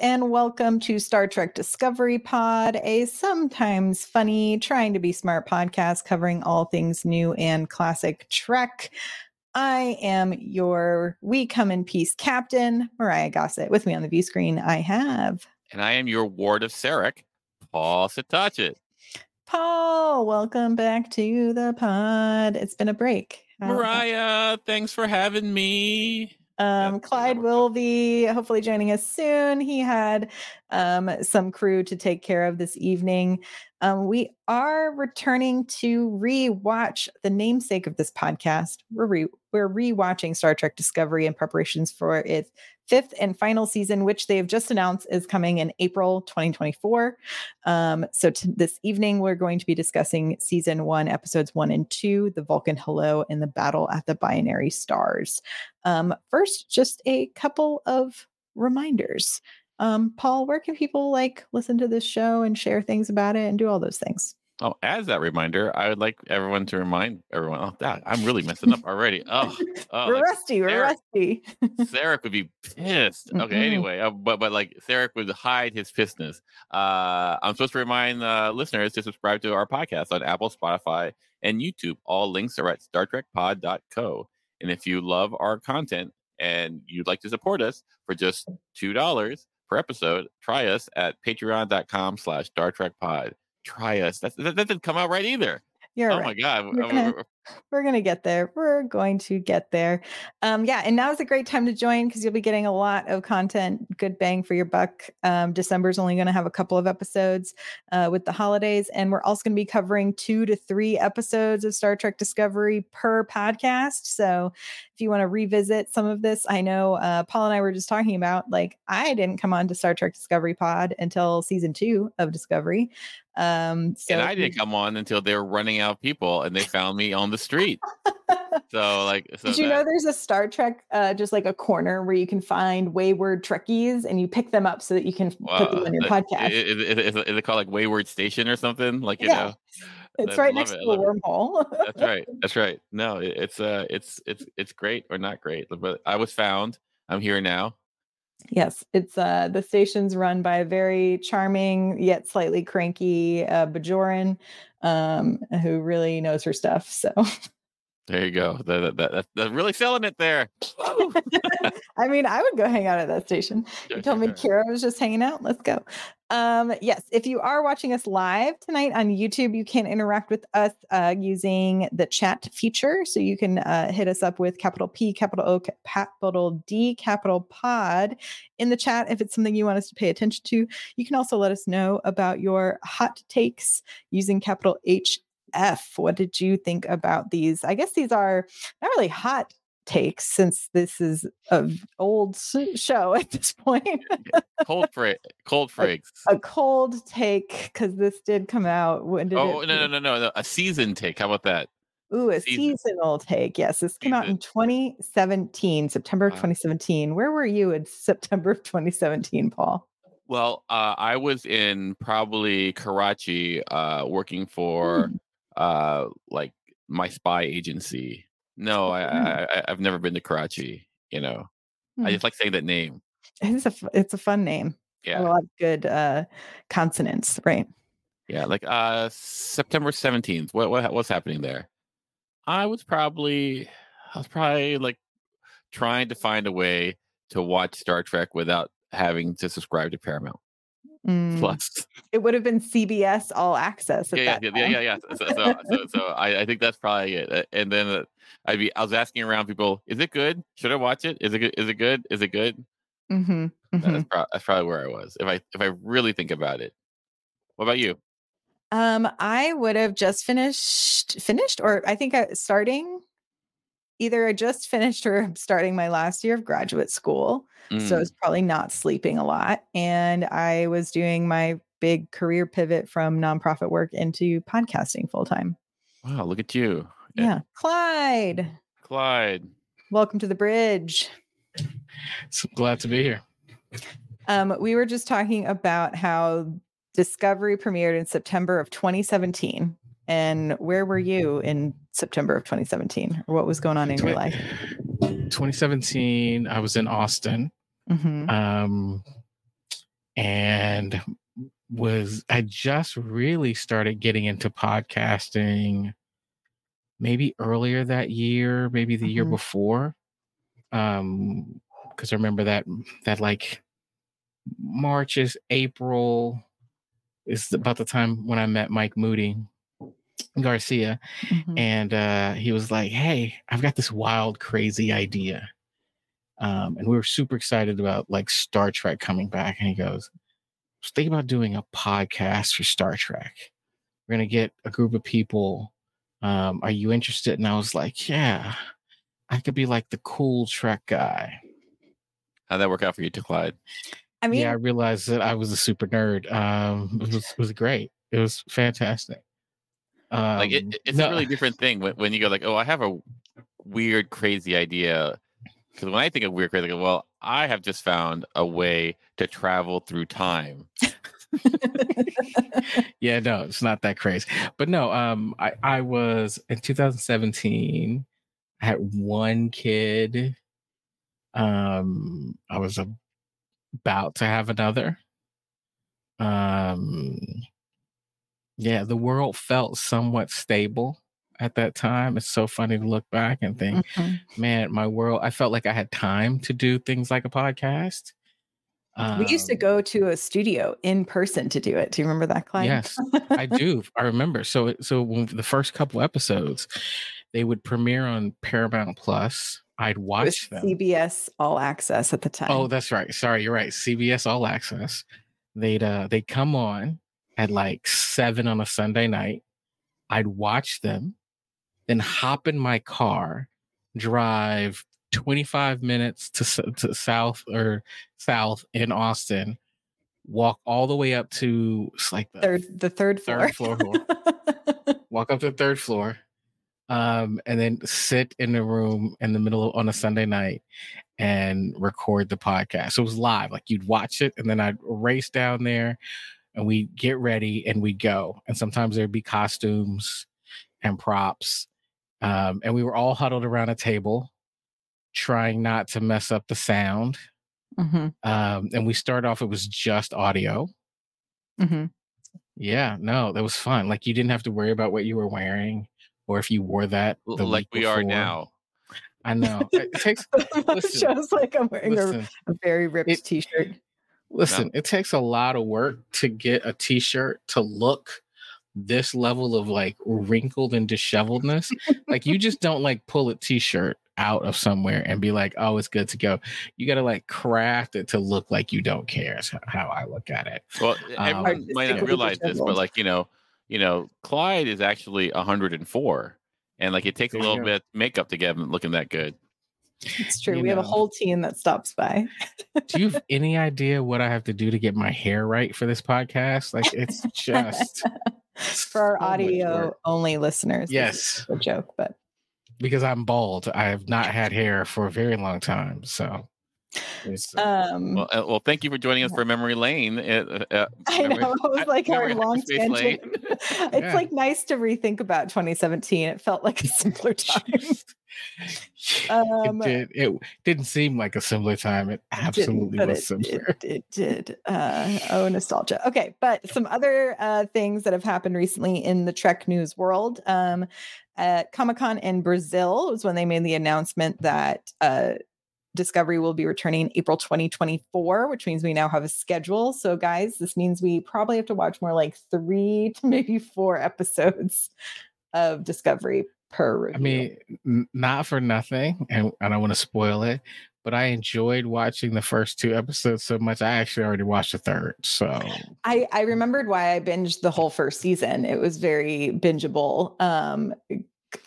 and welcome to Star Trek Discovery Pod, a sometimes funny, trying to be smart podcast covering all things new and classic Trek. I am your We Come in Peace captain, Myrriah Gossett. With me on the view screen, I have. And I am your ward of Sarek, Paul Satachet. Paul, welcome back to the pod. It's been a break. Uh, Myrriah, thanks for having me. Um, Clyde will be hopefully joining us soon. He had um, some crew to take care of this evening. Um, we are returning to rewatch the namesake of this podcast. We're re- we're rewatching Star Trek Discovery in preparations for its fifth and final season, which they have just announced is coming in April 2024. Um, so t- this evening we're going to be discussing season one, episodes one and two, the Vulcan Hello and the Battle at the Binary Stars. Um, first, just a couple of reminders. Um, Paul, where can people like listen to this show and share things about it and do all those things? Oh, as that reminder, I would like everyone to remind everyone. Oh, that I'm really messing up already. Oh, oh we're like rusty. We're rusty. Sarek would be pissed. Okay, mm-hmm. anyway, uh, but but like Sarek would hide his pissness. Uh, I'm supposed to remind uh, listeners to subscribe to our podcast on Apple, Spotify, and YouTube. All links are at Star Trek StarTrekPod.co. And if you love our content and you'd like to support us for just two dollars per episode, try us at patreon.com slash Star Trek Pod. Try us. That's, that, that didn't come out right either. You're oh right. my god, we're we're gonna, get there. We're going to get there. Um, yeah, and now is a great time to join because you'll be getting a lot of content, good bang for your buck. Um, December's only going to have a couple of episodes uh, with the holidays, and we're also going to be covering two to three episodes of Star Trek Discovery per podcast. So if you want to revisit some of this, I know uh, Paul and I were just talking about like I didn't come on to Star Trek Discovery Pod until season two of Discovery. Um, so and I didn't come on until they were running out of people and they found me on the street. so like, so did you that, know there's a Star Trek, uh, just like a corner where you can find wayward Trekkies and you pick them up so that you can put them on your podcast. Is, is, is, it called like Wayward Station or something? Like, you yeah. know, it's right next it, to the wormhole. That's right. That's right. No, it, it's uh, it's it's it's great or not great, but I was found. I'm here now. Yes, it's uh the station's run by a very charming yet slightly cranky uh Bajoran um who really knows her stuff. So there you go. That, that, that, that's really selling it there. I mean, I would go hang out at that station. You told me Kira was just hanging out. Let's go. Um, yes, if you are watching us live tonight on YouTube, you can interact with us uh, using the chat feature. So you can uh, hit us up with capital P, capital O, capital D, capital pod in the chat if it's something you want us to pay attention to. You can also let us know about your hot takes using capital H F. What did you think about these? I guess these are not really hot takes since this is an old show at this point. cold fra- cold frakes. A, a cold take because this did come out. When did oh it, no, no no no no a season take. How about that? Ooh, a season. seasonal take. Yes, this came season. out in 2017, September of 2017. Where were you in September of 2017, Paul? Well, uh, I was in probably Karachi, uh, working for mm. Uh, like my spy agency no, I, I I've never been to Karachi. You know, hmm. I just like saying that name. It's a it's a fun name. Yeah, a lot of good uh, consonants, right? Yeah, like uh September seventeenth. What what what's happening there? I was probably I was probably like trying to find a way to watch Star Trek without having to subscribe to Paramount. Mm. Plus, it would have been CBS All Access. yeah, yeah, yeah, yeah, yeah, So, so, so, so I, I, think that's probably it. And then uh, I'd be, I was asking around people, is it good? Should I watch it? Is it good? Is it good? Is it good? Mm-hmm. Mm-hmm. That's, pro- that's probably where I was. If I if I really think about it. What about you? Um, I would have just finished finished, or I think I, starting either I just finished or starting my last year of graduate school. Mm. So I was probably not sleeping a lot. And I was doing my big career pivot from nonprofit work into podcasting full time. Wow, look at you. Yeah. yeah. Clyde. Clyde. Welcome to the bridge. So glad to be here. Um, we were just talking about how Discovery premiered in September of 2017. And where were you in September of 2017? Or what was going on in 20, your life? 2017, I was in Austin. Mm-hmm. Um, and was I just really started getting into podcasting maybe earlier that year, maybe the year Mhm. before. Um, because I remember that that like March is April is about the time when I met Mike Moody Garcia, Mhm. and uh, he was like, "Hey, I've got this wild, crazy idea," um, and we were super excited about like Star Trek coming back. And he goes, "Just think about doing a podcast for Star Trek. We're gonna get a group of people. Um, are you interested?" And I was like, "Yeah, I could be like the cool Trek guy." How'd that work out for you, too, Clyde? I mean, yeah, I realized that I was a super nerd. Um, it was, it was great. It was fantastic. Um, like it, it- it's no- a really different thing when, when you go like, oh, I have a weird, crazy idea. Because when I think of weird, crazy, I go, well, I have just found a way to travel through time. yeah, no, it's not that crazy. But no, um, I I was in 2017. I had one kid. Um, I was about to have another. Um, yeah, the world felt somewhat stable at that time. It's so funny to look back and think, Mhm. man, my world. I felt like I had time to do things like a podcast. we used to Um, go to a studio in person to do it. Do you remember that, Clyde? Yes, I do. I remember. So so when the first couple episodes, they would premiere on Paramount Plus. I'd watch them. CBS All Access at the time. Oh, that's right. Sorry, you're right. CBS All Access. They'd uh they'd come on at like seven on a Sunday night. I'd watch them, then hop in my car, drive 25 minutes to to south or south in Austin, walk all the way up to it's like the third, the third floor. third floor. walk up to the third floor, um, and then sit in the room in the middle of, on a Sunday night and record the podcast. So it was live, like you'd watch it, and then I'd race down there, and we'd get ready and we'd go. And sometimes there'd be costumes and props, um, and we were all huddled around a table, trying not to mess up the sound. Mhm, Um, and we started off; it was just audio. mhm. Yeah, no, that was fun. Like you didn't have to worry about what you were wearing or if you wore that the like week we are now. I know. It takes Listen, Shows like I'm wearing a, a very ripped it- t-shirt. Listen, it takes a lot of work to get a t-shirt to look this level of like wrinkled and disheveledness. like you just don't like pull a t-shirt out of somewhere and be like, "Oh, it's good to go." You got to like craft it to look like you don't care. Is how I look at it. Well, Um, everyone might not realize this, but like you know, you know, Clyde is actually 104, and like it takes a little bit of makeup to get him looking that good. It's true. You we have a whole team that stops by. Do you have any idea what I have to do to get my hair right for this podcast? Like it's just For our so audio only listeners. Yes. a joke, but because I'm bald. I have not had hair for a very long time. So um Well, uh, well, thank you for joining us for Memory Lane. Uh, uh, I memory- know. It was like our long tangent. Lane. it's Yeah. like nice to rethink about 2017. It felt like a simpler time. Um, it did. It didn't seem like a simpler time. It absolutely but was it, it, it did. Uh, oh, nostalgia. Okay, but some other uh, things that have happened recently in the Trek news world. Um, at Comic Con in Brazil was when they made the announcement that uh, Discovery will be returning April 2024, which means we now have a schedule. So, guys, this means we probably have to watch more like three to maybe four episodes of Discovery per review. I mean, n- not for nothing, and I don't want to spoil it, but I enjoyed watching the first two episodes so much. I actually already watched the third. So I, I remembered why I binged the whole first season. It was very bingeable um,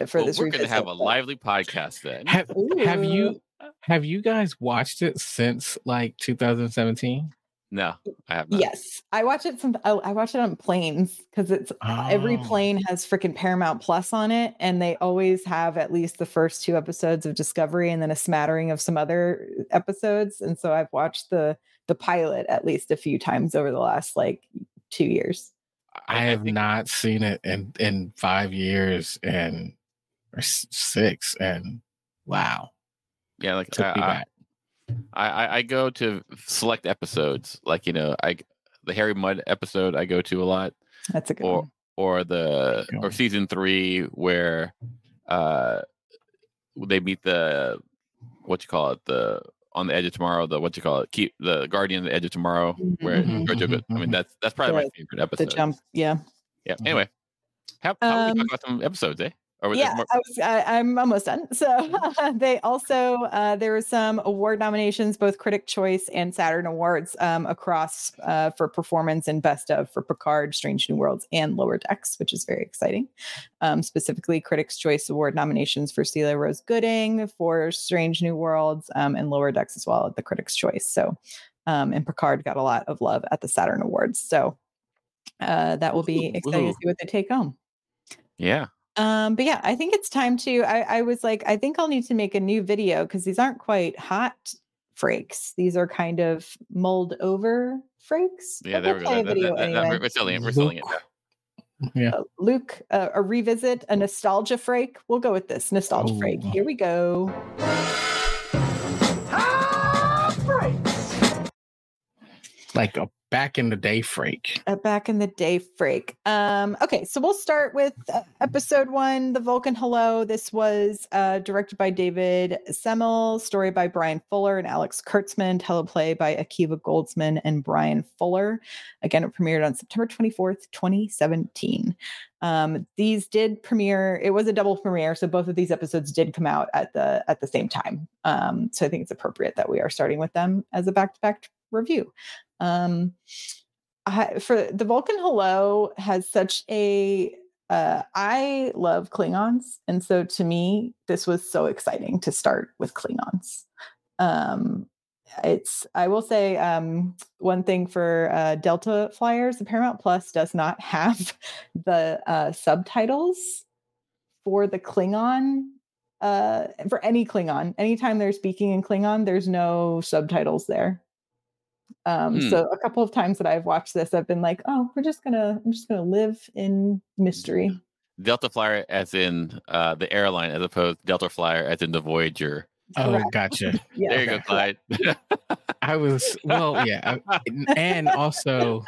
for Well, this we're going to have a lively podcast then. have have you have you guys watched it since like 2017? No, I have not. Yes, I watch it. Some I, oh, I watch it on planes because it's every Oh. plane has freaking Paramount Plus on it, and they always have at least the first two episodes of Discovery, and then a smattering of some other uh, episodes. And so I've watched the the pilot at least a few times over the last like two years. I have not seen it in in five years and or six and wow, Yeah, like I, I. I, I- go to select episodes. Like you know, I the Harry Mudd episode I go to a lot, That's a good or one. or the or season three where uh they meet the what you call it the on the edge of tomorrow the what you call it keep the guardian of the edge of tomorrow where Mhm, Georgiou mhm, goes- I mean mhm. that's that's probably my favorite episode. The jump, yeah. Yeah. Anyway, how, how we Um, talk about some episodes, eh? Or yeah, more- I I'm almost done. So they also uh, there were some award nominations, both Critic Choice and Saturn Awards, um, across uh, for performance and best of for Picard, Strange New Worlds, and Lower Decks, which is very exciting. Um, specifically, Critics' Choice Award nominations for Celia Rose Gooding for Strange New Worlds um, and Lower Decks as well at the Critics' Choice. So, um, and Picard got a lot of love at the Saturn Awards. So uh, that will be exciting ooh. to see what they take home. yeah. Um, but yeah, I think it's time to. I, I was like, I think I'll need to make a new video because these aren't quite hot frakes. These are kind of mulled over frakes. Yeah, but there we'll we go. play a That- that- video that- that- anyway. we're, we're selling it. We're selling it. Yeah. Uh, Luke, uh, a revisit, a nostalgia frake. We'll go with this nostalgia frake. Oh. Here we go. Like a back in the day frake. a back in the day frake. Um, okay, so we'll start with uh, episode one, The Vulcan Hello. This was uh, directed by David Semel, story by Bryan Fuller and Alex Kurtzman, teleplay by Akiva Goldsman and Bryan Fuller. Again, it premiered on September 24th, 2017. Um, these did premiere, it was a double premiere, so both of these episodes did come out at the at the same time. Um, so I think it's appropriate that we are starting with them as a back-to-back review. Um, I, for the Vulcan Hello has such a uh, I love Klingons, and so to me, this was so exciting to start with Klingons. Um, it's I will say um, one thing for uh, Delta flyers, the Paramount Plus does not have the uh, subtitles for the Klingon. Uh, for any Klingon, anytime they're speaking in Klingon, there's no subtitles there. Um, Hmm. so a couple of times that I've watched this, I've been like, oh, we're just gonna, I'm just gonna live in mystery. Delta Flyer as in uh, the airline, as opposed to Delta Flyer as in the Voyager. Oh, Correct. gotcha. Yeah. there you go, Clyde. I was well, yeah, I- and also,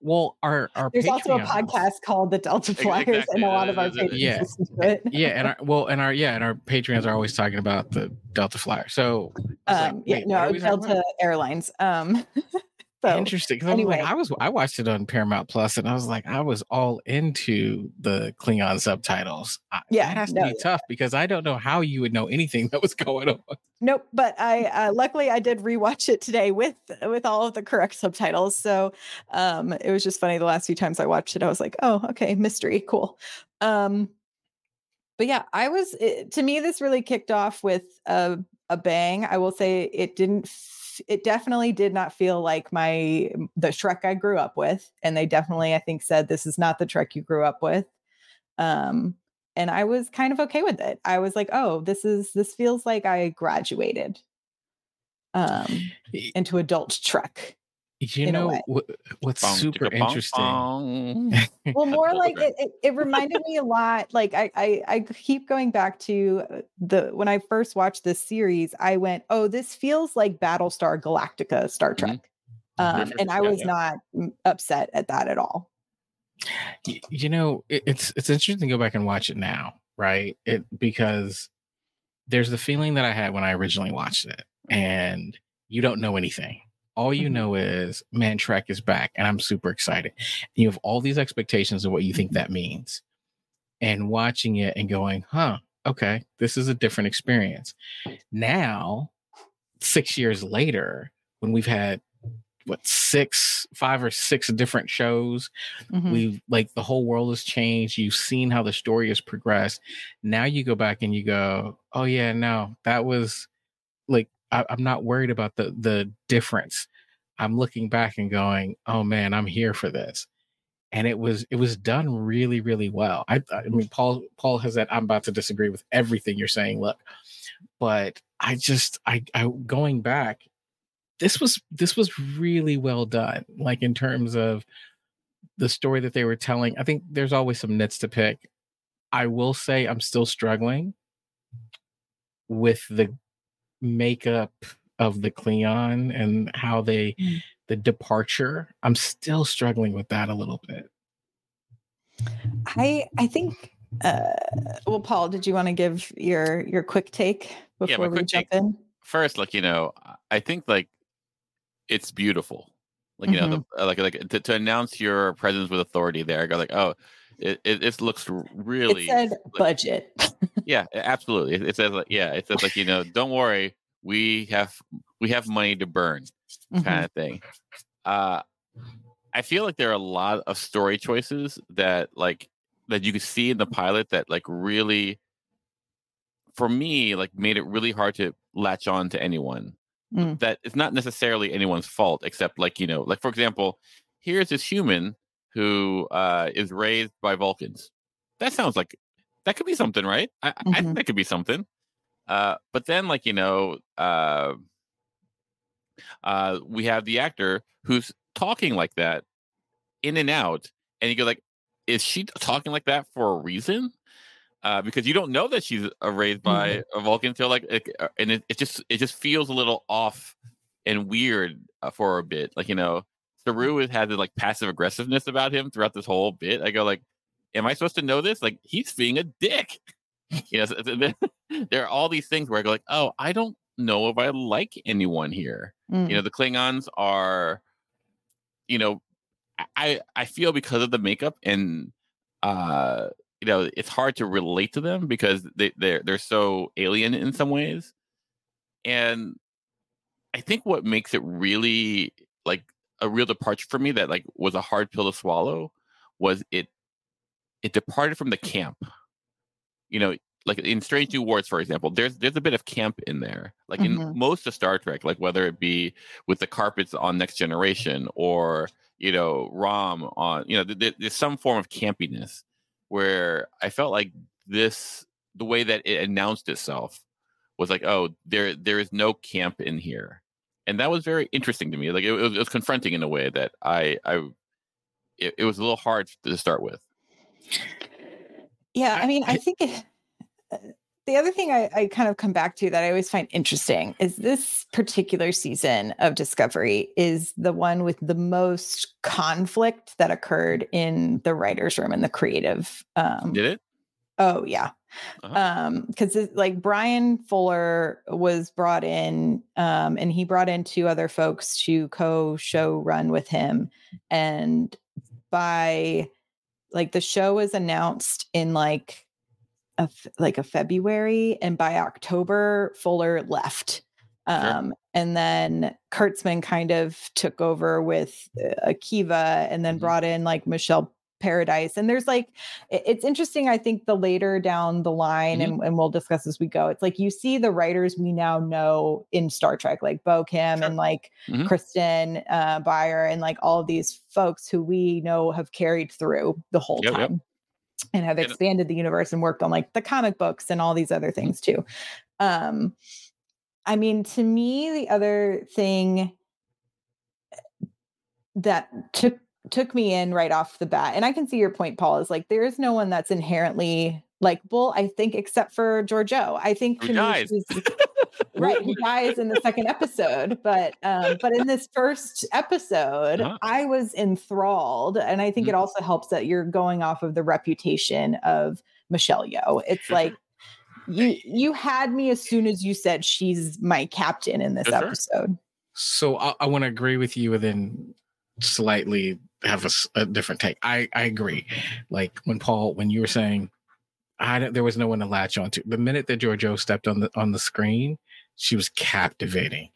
well, our our There's also a podcast called the Delta Flyers, exactly. and a lot of our Yeah. patrons Yeah. listen to it. Yeah, and our well, and our yeah, and our Patreons are always talking about the Delta Flyer. So, I was like, Um, yeah, wait, what are no, we talking about? Delta Airlines. Um, so Interesting. was like. I was I watched it on Paramount Plus, and I was like, I was all into the Klingon subtitles. Yeah, that has to no, be tough because I don't know how you would know anything that was going on. Nope, but I uh, luckily I did rewatch it today with with all of the correct subtitles. So um it was just funny the last few times I watched it I was like, "Oh, okay, mystery, cool." Um but yeah, I was it, to me this really kicked off with a a bang. I will say it didn't it definitely did not feel like my the Shrek I grew up with and they definitely I think said this is not the Trek you grew up with. Um and I was kind of okay with it. I was like, "Oh, this is this feels like I graduated um into adult Trek." You know way. what, what's Bong, super chicka, bong, interesting? bong. Well, more like it, it, it reminded me a lot. Like I, I, I keep going back to uh, the when I first watched this series, I went, "Oh, this feels like Battlestar Galactica, Star Mhm. Trek," For um, and I was yeah. not mm, upset at that at all. You know it, it's it's interesting to go back and watch it now right it because there's the feeling that i had when i originally watched it and you don't know anything all you Mhm. know is man trek is back and i'm super excited you have all these expectations of what you think that means and watching it and going huh okay this is a different experience now six years later when we've had what six five or six different shows Mhm. we've like the whole world has changed you've seen how the story has progressed now you go back and you go oh yeah no that was like I, i'm not worried about the the difference. I'm looking back and going oh man i'm here for this. And it was it was done really really well. I i mean paul paul has that i'm about to disagree with everything you're saying look. But i just i i going back this was this was really well done like in terms of the story that they were telling. I think there's always some nits to pick. I will say i'm still struggling with the makeup of the Klingon and how they Mm. the departure, I'm still struggling with that a little bit. I I think uh well Paul, did you want to give your your quick take before my we quick jump take- in? First, like you know, I think like it's beautiful. Like you know, Mm-hmm. the, like like to, to announce your presence with authority there. I go like, oh, it it, it looks really It said budget. yeah, absolutely. It, it says like yeah, it says like you know, don't worry, we have we have money to burn. Kind of thing. Uh, I feel like there are a lot of story choices that like that you could see in the pilot that like really, for me, like made it really hard to latch on to anyone. Mm. That it's not necessarily anyone's fault, except like you know, like for example, here's this human who uh, is raised by Vulcans. That sounds like that could be something, right? I, I Mhm. think that could be something. Uh, but then, like you know, uh, uh, we have the actor who's talking like that in and out, and you go like, is she talking like that for a reason? Uh, because you don't know that she's uh, raised by a Vulcan until like, it, uh, and it, it just it just feels a little off and weird uh, for a bit. Like you know, Saru has had the like passive aggressiveness about him throughout this whole bit. I go like, am I supposed to know this? Like he's being a dick. you know, so- so there- there are all these things where I go like, oh, I don't know if I like anyone here Mm. you know the klingons are you know i i feel because of the makeup and uh you know it's hard to relate to them because they they're they're so alien in some ways and i think what makes it really like a real departure for me that like was a hard pill to swallow was it it departed from the camp you know like in strange new worlds for example there's there's a bit of camp in there like in Mhm. most of star trek like whether it be with the carpets on next generation or you know rom on you know th- th- there's some form of campiness where i felt like this the way that it announced itself was like oh there there is no camp in here and that was very interesting to me like it, was, it was confronting in a way that i i it, it was a little hard to start with Yeah, I mean, I think it, the other thing I, I kind of come back to that I always find interesting is this particular season of Discovery is the one with the most conflict that occurred in the writers' room and the creative. Um, did it Oh yeah. Uh-huh. Um, because like Bryan Fuller was brought in, um, and he brought in two other folks to co-show run with him. And by like the show was announced in like a like a February, and by October, Fuller left. Um, and then Kurtzman kind of took over with uh, Akiva and then Mhm. brought in like Michelle Paradise. And there's like, it's interesting, I think, the later down the line, and, and we'll discuss as we go. It's like you see the writers we now know in Star Trek, like Bo Kim Sure. and like Mhm. Kristen uh, Beyer, and like all these folks who we know have carried through the whole Yep, yep. time and have And- expanded the universe and worked on like the comic books and all these other Mm-hmm. things too. Um, I mean, to me, the other thing that took took me in right off the bat, and I can see your point, Paul, is like there is no one that's inherently likable. I think, except for Georgiou. I think Who dies. she's- right who dies in the second episode but um but in this first episode Uh-huh. i was enthralled and i think Mhm. it also helps that you're going off of the reputation of michelle yeoh it's like you you had me as soon as you said she's my captain in this Sure, sure. episode So I, I want to agree with you and then slightly have a different take. I, I agree. Like when Paul, when you were saying, I there was no one to latch onto. The minute that Georgiou stepped on the on the screen, she was captivating,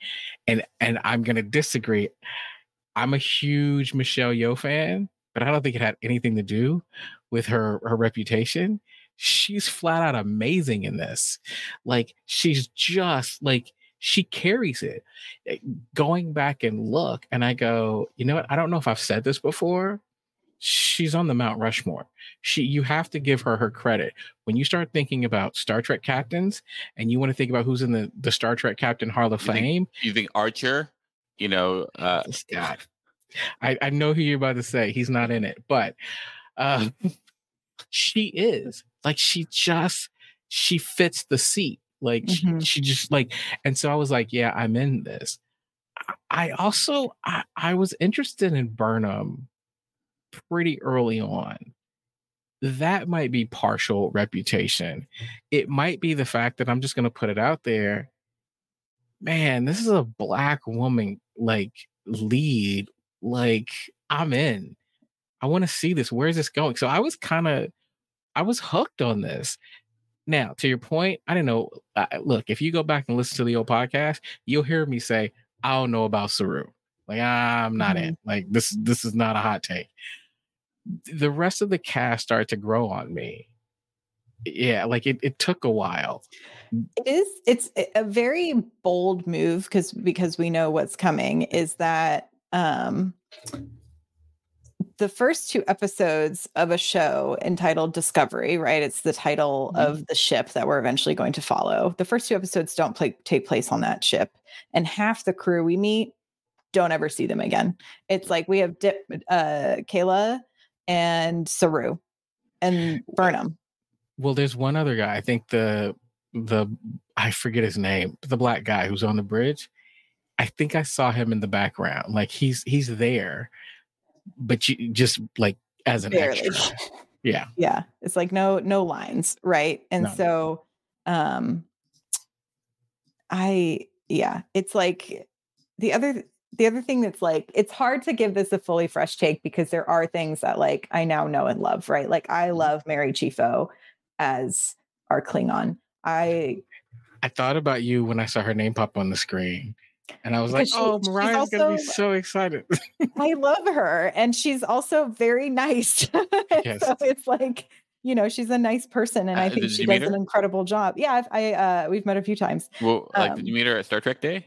and and I'm gonna disagree. I'm a huge Michelle Yeoh fan, but I don't think it had anything to do with her her reputation. She's flat out amazing in this. Like she's just like she carries it. Eh, Going back and look, and I go, you know what? I don't know if I've said this before. She's on the Mount Rushmore. She, you have to give her her credit. When you start thinking about Star Trek captains, and you want to think about who's in the the Star Trek Captain Hall of You think- Fame, you think archer you know uh guy. I, I know who you're about to say. He's not in it, but uh, she is like she just she fits the seat. Like she- Mhm. she, just like, and so I was like, yeah, I'm in this. I also I, I was interested in Burnham pretty early on. That might be partial reputation. It might be the fact that I'm just going to put it out there. Man, this is a black woman like lead. Like I'm in. I want to see this. Where's this going? So I was kind of, I was hooked on this. Now, to your point, I don't know. Uh, look, if you go back and listen to the old podcast, you'll hear me say, "I don't know about Saru." Like I'm not mm-hmm. in. Like this, this is not a hot take the rest of the cast started to grow on me. Yeah, like it, it took a while. It is it's a very bold move because because we know what's coming is that um the first two episodes of a show entitled Discovery, right? It's the title mm-hmm. of the ship that we're eventually going to follow. The first two episodes don't play, take place on that ship, and half the crew we meet don't ever see them again. It's like we have Dip, uh, Keyla and Saru and Burnham. Well, there's one other guy. I think the the I forget his name, the black guy who's on the bridge. I think I saw him in the background. Like he's he's there, but you just like as an Barely. extra. Yeah. Yeah. It's like no no lines, right? And no. so um I yeah, it's like the other the other thing that's like it's hard to give this a fully fresh take because there are things that like I now know and love, right? Like I mm-hmm. love Mary Chieffo as our Klingon. I I thought about you when I saw her name pop on the screen. And I was like, she, oh, Myrriah's also, gonna be so excited. I love her. And she's also very nice. yes. so it's like, you know, she's a nice person. And uh, I think she does an incredible job. Yeah, I've, I uh we've met a few times. Well, like um, did you meet her at Star Trek Day?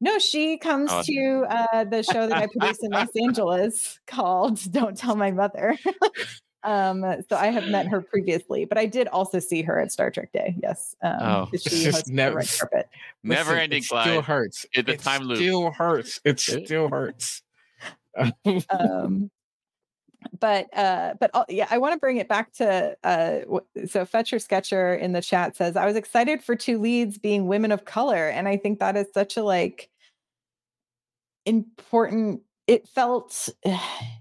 No, she comes oh. to uh, the show that I produce in Los Angeles called "Don't Tell My Mother." um, so I have met her previously, but I did also see her at Star Trek Day. Yes, um, oh, she it's never, red carpet. Never ending. It still hurts. It, the it time loop still hurts. It still hurts. um, but uh but uh, yeah i want to bring it back to uh so fetcher sketcher in the chat says i was excited for two leads being women of color and i think that is such a like important it felt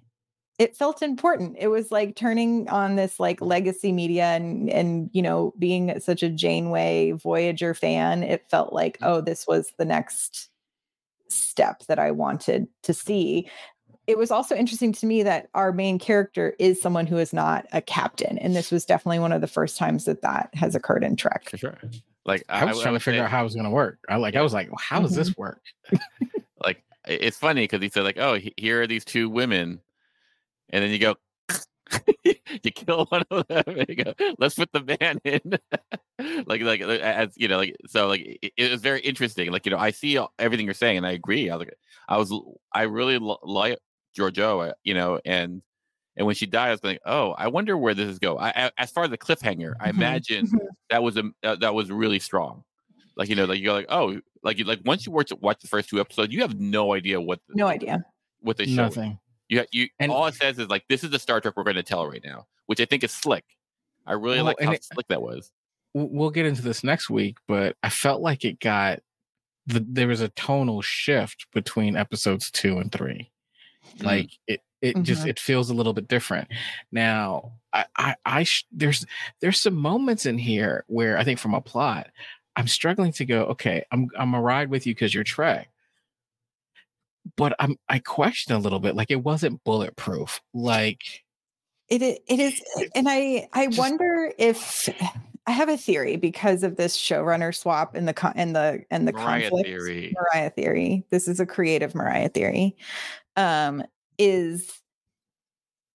it felt important it was like turning on this like legacy media and and you know being such a janeway voyager fan it felt like mm. oh this was the next step that i wanted to see it was also interesting to me that our main character is someone who is not a captain, and this was definitely one of the first times that that has occurred in Trek. For sure. Like I, was I, trying I to figure say, out how it was going to work. I like I was like, well, how does mm-hmm. this work? like it's funny because he said like, oh, here are these two women, and then you go, you kill one of them and you go, let's put the man in. like, like, as you know, like, so, like, it, it, was very interesting. Like, you know, I see everything you're saying and I agree. I was like, I was, I really like Georgiou, uh, you know, and and when she died, I was like, oh, I wonder where this is go. I, I, as far as the cliffhanger, I mm-hmm. imagine mm-hmm. that was a uh, that was really strong. Like you know, like you go like, oh, like you like once you watch watch the first two episodes, you have no idea what the, no idea what they show. Nothing. You you and all it says is like this is the Star Trek we're going to tell right now, which I think is slick. I really well, like how it, slick that was. We'll get into this next week, but I felt like it got the, there was a tonal shift between episodes two and three. Mm-hmm. Like it, it mm-hmm. just it feels a little bit different. Now, I, I, I sh- there's there's some moments in here where I think from a plot, I'm struggling to go. Okay, I'm I'm a ride with you because you're Trek, but I'm I question a little bit. Like it wasn't bulletproof. Like it it is, and I I wonder if I have a theory because of this showrunner swap in the and the and the Myrriah conflict. Theory. Myrriah theory. This is a creative Myrriah theory um, is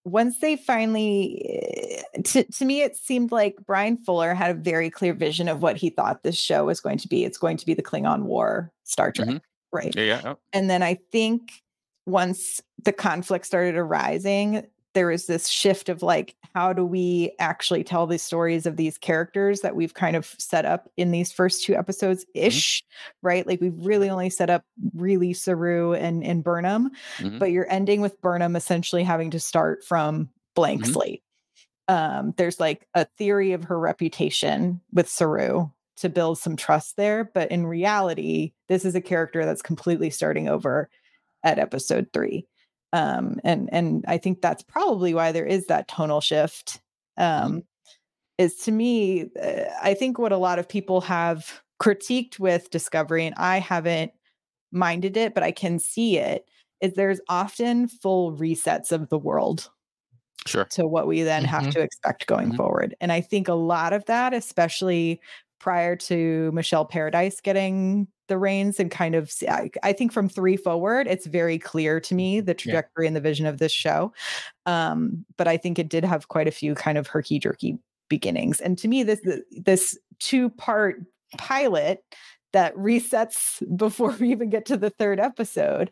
once they finally eh, to, to me it seemed like bryan fuller had a very clear vision of what he thought this show was going to be it's going to be the klingon war star trek mm-hmm. Right yeah, yeah and then i think once the conflict started arising there was this shift of like how do we actually tell the stories of these characters that we've kind of set up in these first two episodes ish mm-hmm. right like we've really only set up really saru and and burnham mm-hmm. but you're ending with burnham essentially having to start from blank mm-hmm. slate um there's like a theory of her reputation with saru to build some trust there. But in reality, this is a character that's completely starting over at episode three. Um, and and I think that's probably why there is that tonal shift. Mm-hmm. Um, is to me, uh, I think what a lot of people have critiqued with Discovery, and I haven't minded it, but I can see it. Is there's often full resets of the world Sure. to what we then have Mhm. to expect going Mhm. forward. And I think a lot of that, especially prior to Michelle Paradise getting the reins and kind of, I, I think from three forward, it's very clear to me the trajectory and the vision of this show. Um, but I think it did have quite a few kind of herky jerky beginnings. And to me, this this two part pilot that resets before we even get to the third episode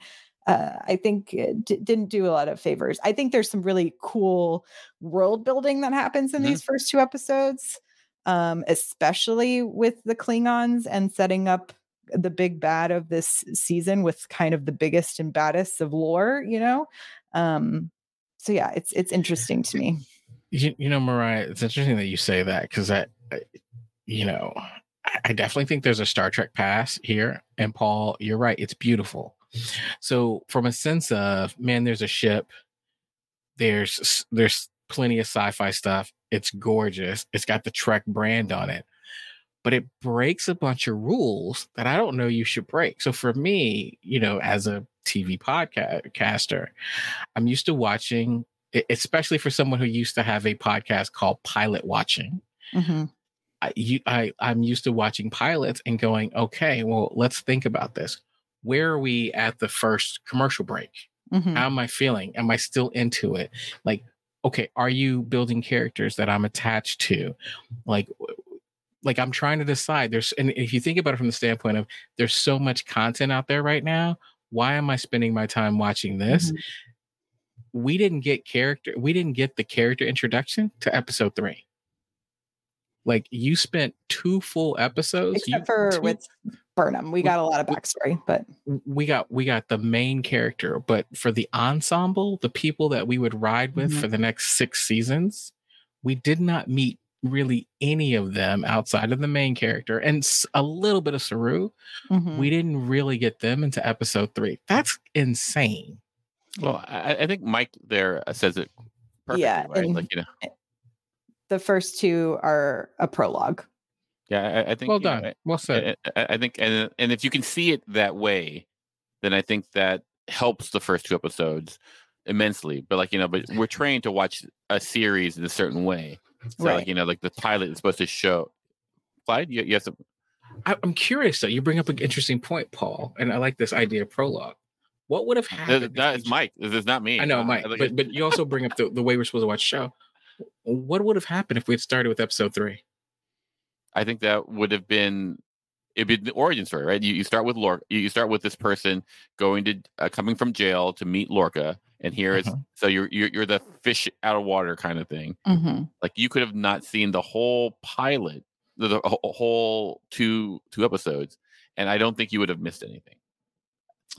uh, I think it d- didn't do a lot of favors. I think there's some really cool world building that happens in Mhm. these first two episodes, um, especially with the Klingons and setting up the big bad of this season with kind of the biggest and baddest of lore, you know. Um, so yeah, it's it's interesting to me. You, you know, Myrriah, it's interesting that you say that because I, I- you know, I, I definitely think there's a Star Trek pass here. And Paul, you're right. It's beautiful. So, from a sense of man, there's a ship. There's there's plenty of sci-fi stuff. It's gorgeous. It's got the Trek brand on it, but it breaks a bunch of rules that I don't know you should break. So for me, you know, as a TV podcaster, I'm used to watching, especially for someone who used to have a podcast called Pilot Watching. Mhm. I, you, I, I'm used to watching pilots and going, okay, well, let's think about this. Where are we at the first commercial break? Mhm. How am I feeling? Am I still into it? Like, okay, are you building characters that I'm attached to? Like, like I'm trying to decide. There's, and if you think about it from the standpoint of there's so much content out there right now. Why am I spending my time watching this? Mhm. We didn't get character. We didn't get the character introduction to episode three. Like you spent two full episodes. Except you, for two- with Burnham, we got a lot of backstory, but we got we got the main character but for the ensemble the people that we would ride with Mhm. for the next six seasons we did not meet really any of them outside of the main character and a little bit of saru mhm. we didn't really get them into episode three that's insane Well, I, I think Mike there uh, says it perfectly, Yeah, right? Like you know, the first two are a prologue. Yeah, I, I think. well you know, done well said I, I- think, and and if you can see it that way, then I think that helps the first two episodes immensely. But like you know, but we're trained to watch a series in a certain way. So Right. like you know, like the pilot is supposed to show. Clyde, you, you have to. I, i'm curious though you bring up an interesting point paul and i like this idea of prologue what would have happened That is Mike. This is not me. I know, Mike, but but you also bring up the, the way we're supposed to watch the show. What would have happened if we had started with episode three? I think that would have been it'd be the origin story, right? You, you start with Lorca. You, start with this person going to uh, coming from jail to meet Lorca, and here is Mhm. so you're, you're you're the fish out of water kind of thing. Mhm. Like you could have not seen the whole pilot, the, the whole two two episodes, and I don't think you would have missed anything.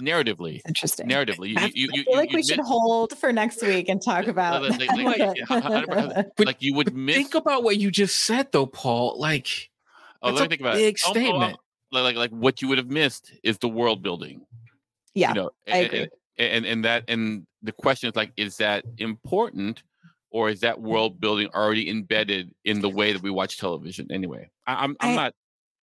Narratively, Interesting. narratively, you, That's- you, I you, feel like we should missed- hold for next week and talk about. like- like- like, yeah, 100%. But- like you would miss. think about what you just said, though, Paul. Like, oh, let me a think about big it. Oh, oh, oh, statement. like, like like what you would have missed is the world building. yeah, you know I and, agree. and, and and that and the question is like is that important or is that world building already embedded in the way that we watch television anyway I, i'm i'm I- not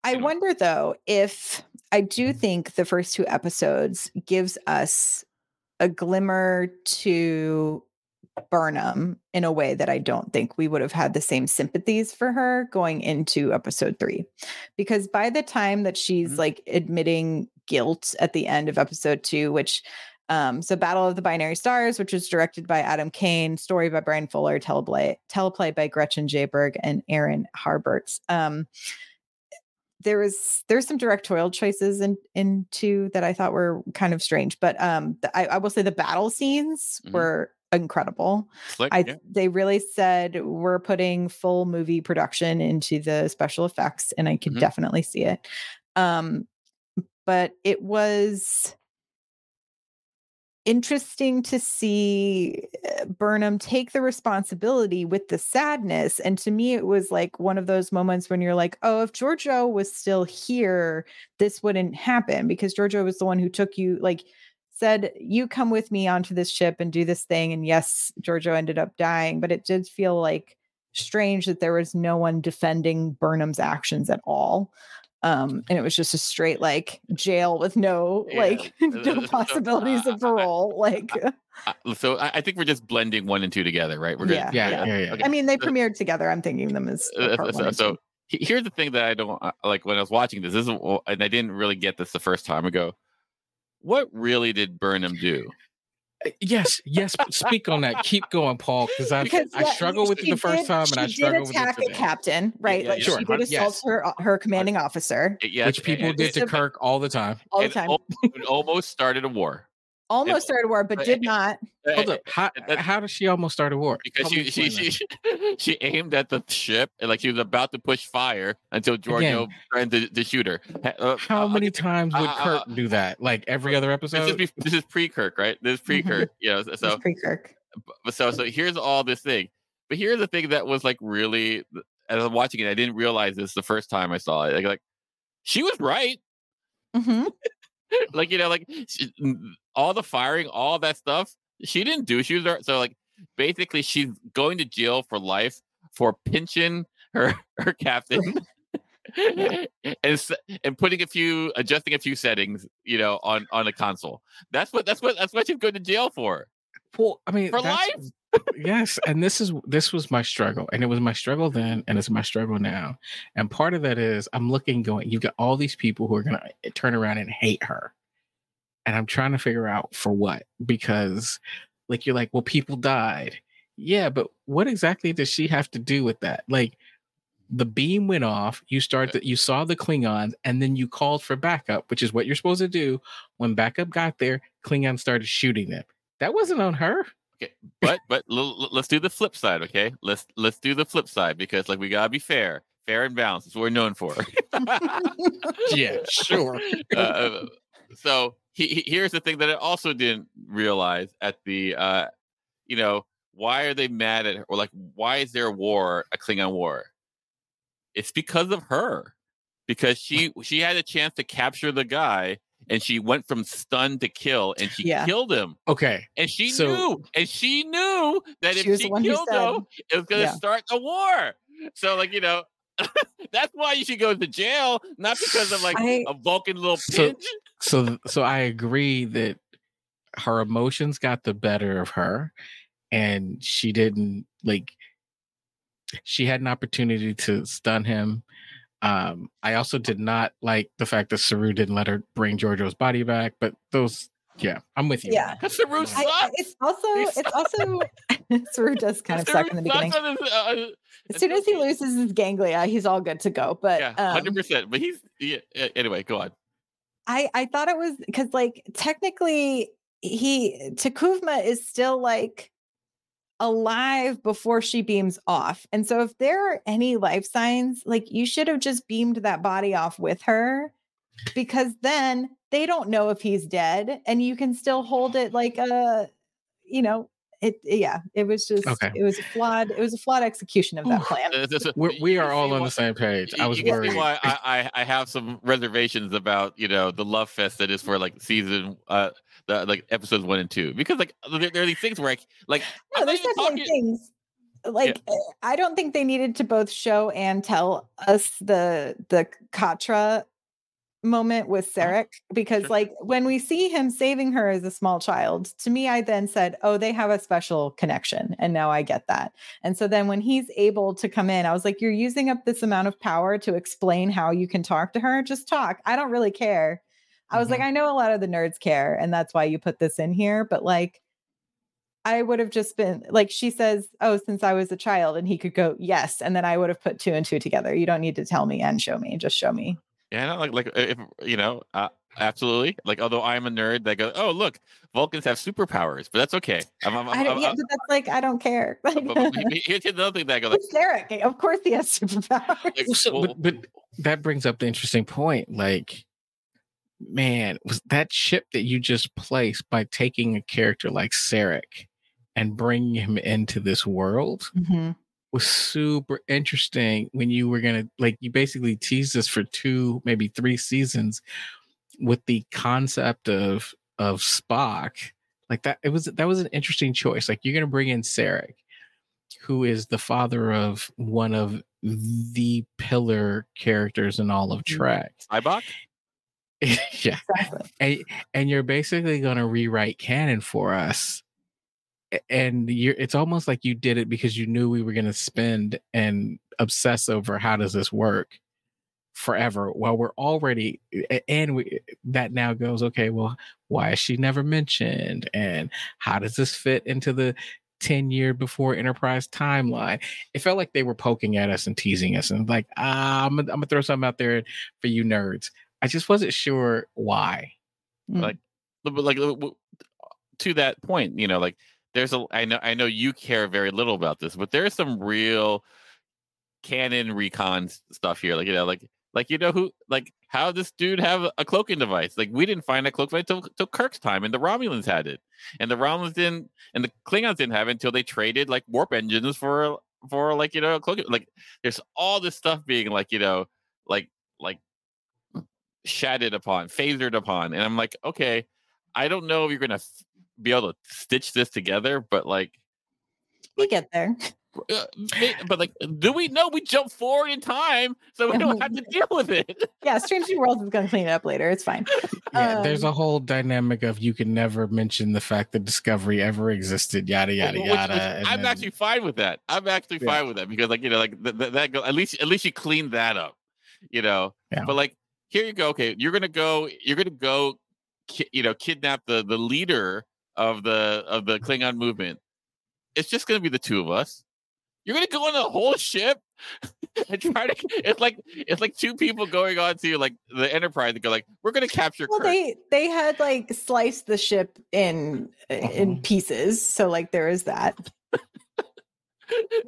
I you know. wonder though if I do think the first two episodes gives us a glimmer to Burnham in a way that I don't think we would have had the same sympathies for her going into episode three. Because by the time that she's Mhm. like admitting guilt at the end of episode two, which um, so Battle of the Binary Stars, which was directed by Adam Kane, story by Bryan Fuller, teleplay, teleplay by Gretchen J. Berg and Aaron Harberts. Um, there was there's some directorial choices in in two that I thought were kind of strange, but um, the, I, I will say the battle scenes Mhm. were incredible. slick I yeah. they really said we're putting full movie production into the special effects, and I could Mhm. definitely see it. Um, but it was interesting to see uh, Burnham take the responsibility with the sadness. And to me, it was like one of those moments when you're like, oh, if Georgiou was still here, this wouldn't happen because Georgiou was the one who took you, like, said, you come with me onto this ship and do this thing. And yes, Georgiou ended up dying, but it did feel like strange that there was no one defending Burnham's actions at all um and it was just a straight like jail with no yeah. like no possibilities uh, of parole like so I, think we're just blending one and two together right? We're yeah. Yeah, yeah, yeah, yeah, Okay. i mean they premiered together. I'm thinking them as uh, so, so here's the thing that i don't uh, like when i was watching this, this is and i didn't really get this the first time ago. What really did burnham do yes, yes. Speak on that. Keep going, Paul, because I because, I struggle with it the first did, time, and I struggle with it attack a captain, right? Yeah, like sure. she did assault yes. her uh, her commanding officer, yes, which people and, did and, to Kirk all the time. All the time. almost started a war almost started war, but did not. Hold up. How, how does she almost start a war? Because she she, she, she aimed at the ship and like she was about to push fire until Georgiou tried to, to shoot her. Uh, how uh, many times would uh, Kirk do that? Like every other episode? This is, this is pre Kirk, right? This is pre Kirk. you know, so pre Kirk. So so here's all this thing. But here's the thing that was like really as I'm watching it, I didn't realize this the first time I saw it. Like, like she was right. Mm-hmm. like you know, like she, all the firing, all that stuff, she didn't do. She was so like basically she's going to jail for life for pinching her her captain. and and putting a few adjusting a few settings you know on on a console that's what that's what that's what she's going to jail for well i mean for life yes and this is this was my struggle and it was my struggle then and it's my struggle now and part of that is i'm looking going you've got all these people who are going to eh, turn around and hate her and I'm trying to figure out for what because like you're like, well, people died. Yeah, but what exactly does she have to do with that? Like the beam went off, you start that you saw the Klingons, and then you called for backup, which is what you're supposed to do. When backup got there, Klingon started shooting them. That wasn't on her. Okay, but but l- l- let's do the flip side. Okay, let's let's do the flip side because like we gotta be fair, fair and balanced. That's what we're known for. yeah, sure. Uh, uh so he, he, here's the thing that I also didn't realize at the, uh, you know, why are they mad at her? Or like, why is there a war, a Klingon war? It's because of her, because she she had a chance to capture the guy, and she went from stun to kill, and she yeah. killed him. Okay, and she so, knew, and she knew that she if she killed him, it was going to yeah. start a war. So, like you know, That's why you should go to jail, not because of like I, a Vulcan little pinch. So, so, so I agree that her emotions got the better of her, and she didn't like. She had an opportunity to stun him. Um, I also did not like the fact that Saru didn't let her bring Georgiou's body back, but those yeah, I'm with you. Yeah, Saru sucks. I, it's also it's also Saru does kind of suck in the beginning. His, uh, as soon as he loses his ganglia, he's all good to go. But yeah, hundred um, percent. But he's yeah, anyway. Go on. I I thought it was because like technically he T'Kuvma is still like alive before she beams off. And so if there are any life signs, like you should have just beamed that body off with her because then they don't know if he's dead and you can still hold it like a you know it yeah it was just okay. it was a flawed it was a flawed execution of that plan We're, we are all on the same page i was worried why I, I, I have some reservations about you know the love fest that is for like season uh the like episodes one and two because like there, there are these things where I, like no, there's definitely talking... things like yeah. i don't think they needed to both show and tell us the the katra moment with uh-huh. Sarek because like when we see him saving her as a small child, to me I then said, "Oh, they have a special connection." And now I get that. And so then when he's able to come in, I was like, "You're using up this amount of power to explain how you can talk to her. Just talk. I don't really care." I was mm-hmm. like, "I know a lot of the nerds care, and that's why you put this in here, but like I would have just been like she says, "Oh, since I was a child," and he could go, "Yes," and then I would have put two and two together. You don't need to tell me and show me; just show me. Yeah, like like if you know, uh, absolutely. Like although I'm a nerd, that go, "Oh, look, Vulcans have superpowers," but that's okay. I'm, I'm, I'm, I don't, yeah, but that's like I don't care. but, but, here's another thing that I go like, Sarek. Of course, he has superpowers. Like, so, well, but, but that brings up the interesting point. Like, man, was that ship that you just placed by taking a character like Sarek and bringing him into this world Mhm. Was super interesting when you were gonna like you basically teased us for two, maybe three seasons with the concept of of Spock. Like that, it was that was an interesting choice. Like you're gonna bring in Sarek, who is the father of one of the pillar characters in all of Mhm. Trek. Sybok? yeah Exactly. and and you're basically going to rewrite canon for us A- and you're it's almost like you did it because you knew we were going to spend and obsess over how does this work forever well we're already and we that now goes okay well why is she never mentioned? And how does this fit into the 10 year before enterprise timeline? It felt like they were poking at us and teasing us and like ah, I'm, gonna, I'm gonna throw something out there for you nerds. I just wasn't sure why. Mm. Like, but like w- w- to that point, you know, like there's a I know I know you care very little about this, but there's some real canon recon stuff here. Like you know, like like you know who like how this dude have a cloaking device? Like we didn't find a cloak device till, till Kirk's time, and the Romulans had it, and the Romulans didn't, and the Klingons didn't have it until they traded like warp engines for for like you know cloaking. Like there's all this stuff being like you know like like shattered upon, phasered upon, and I'm like, okay, I don't know if you're gonna be able to stitch this together, but like, we get there. uh, but like, do we know we jump forward in time so we don't have to deal with it? Yeah, Strange New Worlds is going to clean it up later. It's fine. Yeah, there's a Um, whole dynamic of you can never mention the fact that Discovery ever existed, yada yada Which- which yada. and I'm then- actually fine with that. I'm actually Yeah. fine with that because, like, you know, like th- th- that go at least at least you clean that up, you know. Yeah. But like, here you go. Okay, you're gonna go. You're gonna go. Ki- you know, kidnap the the leader of the of the Klingon movement. It's just gonna be the two of us. You're gonna go on the whole ship and try to. It's like it's like two people going on to like the Enterprise and go like, we're gonna capture. well, Kirk. they they had like sliced the ship in in Uh-huh. pieces, so like there is that.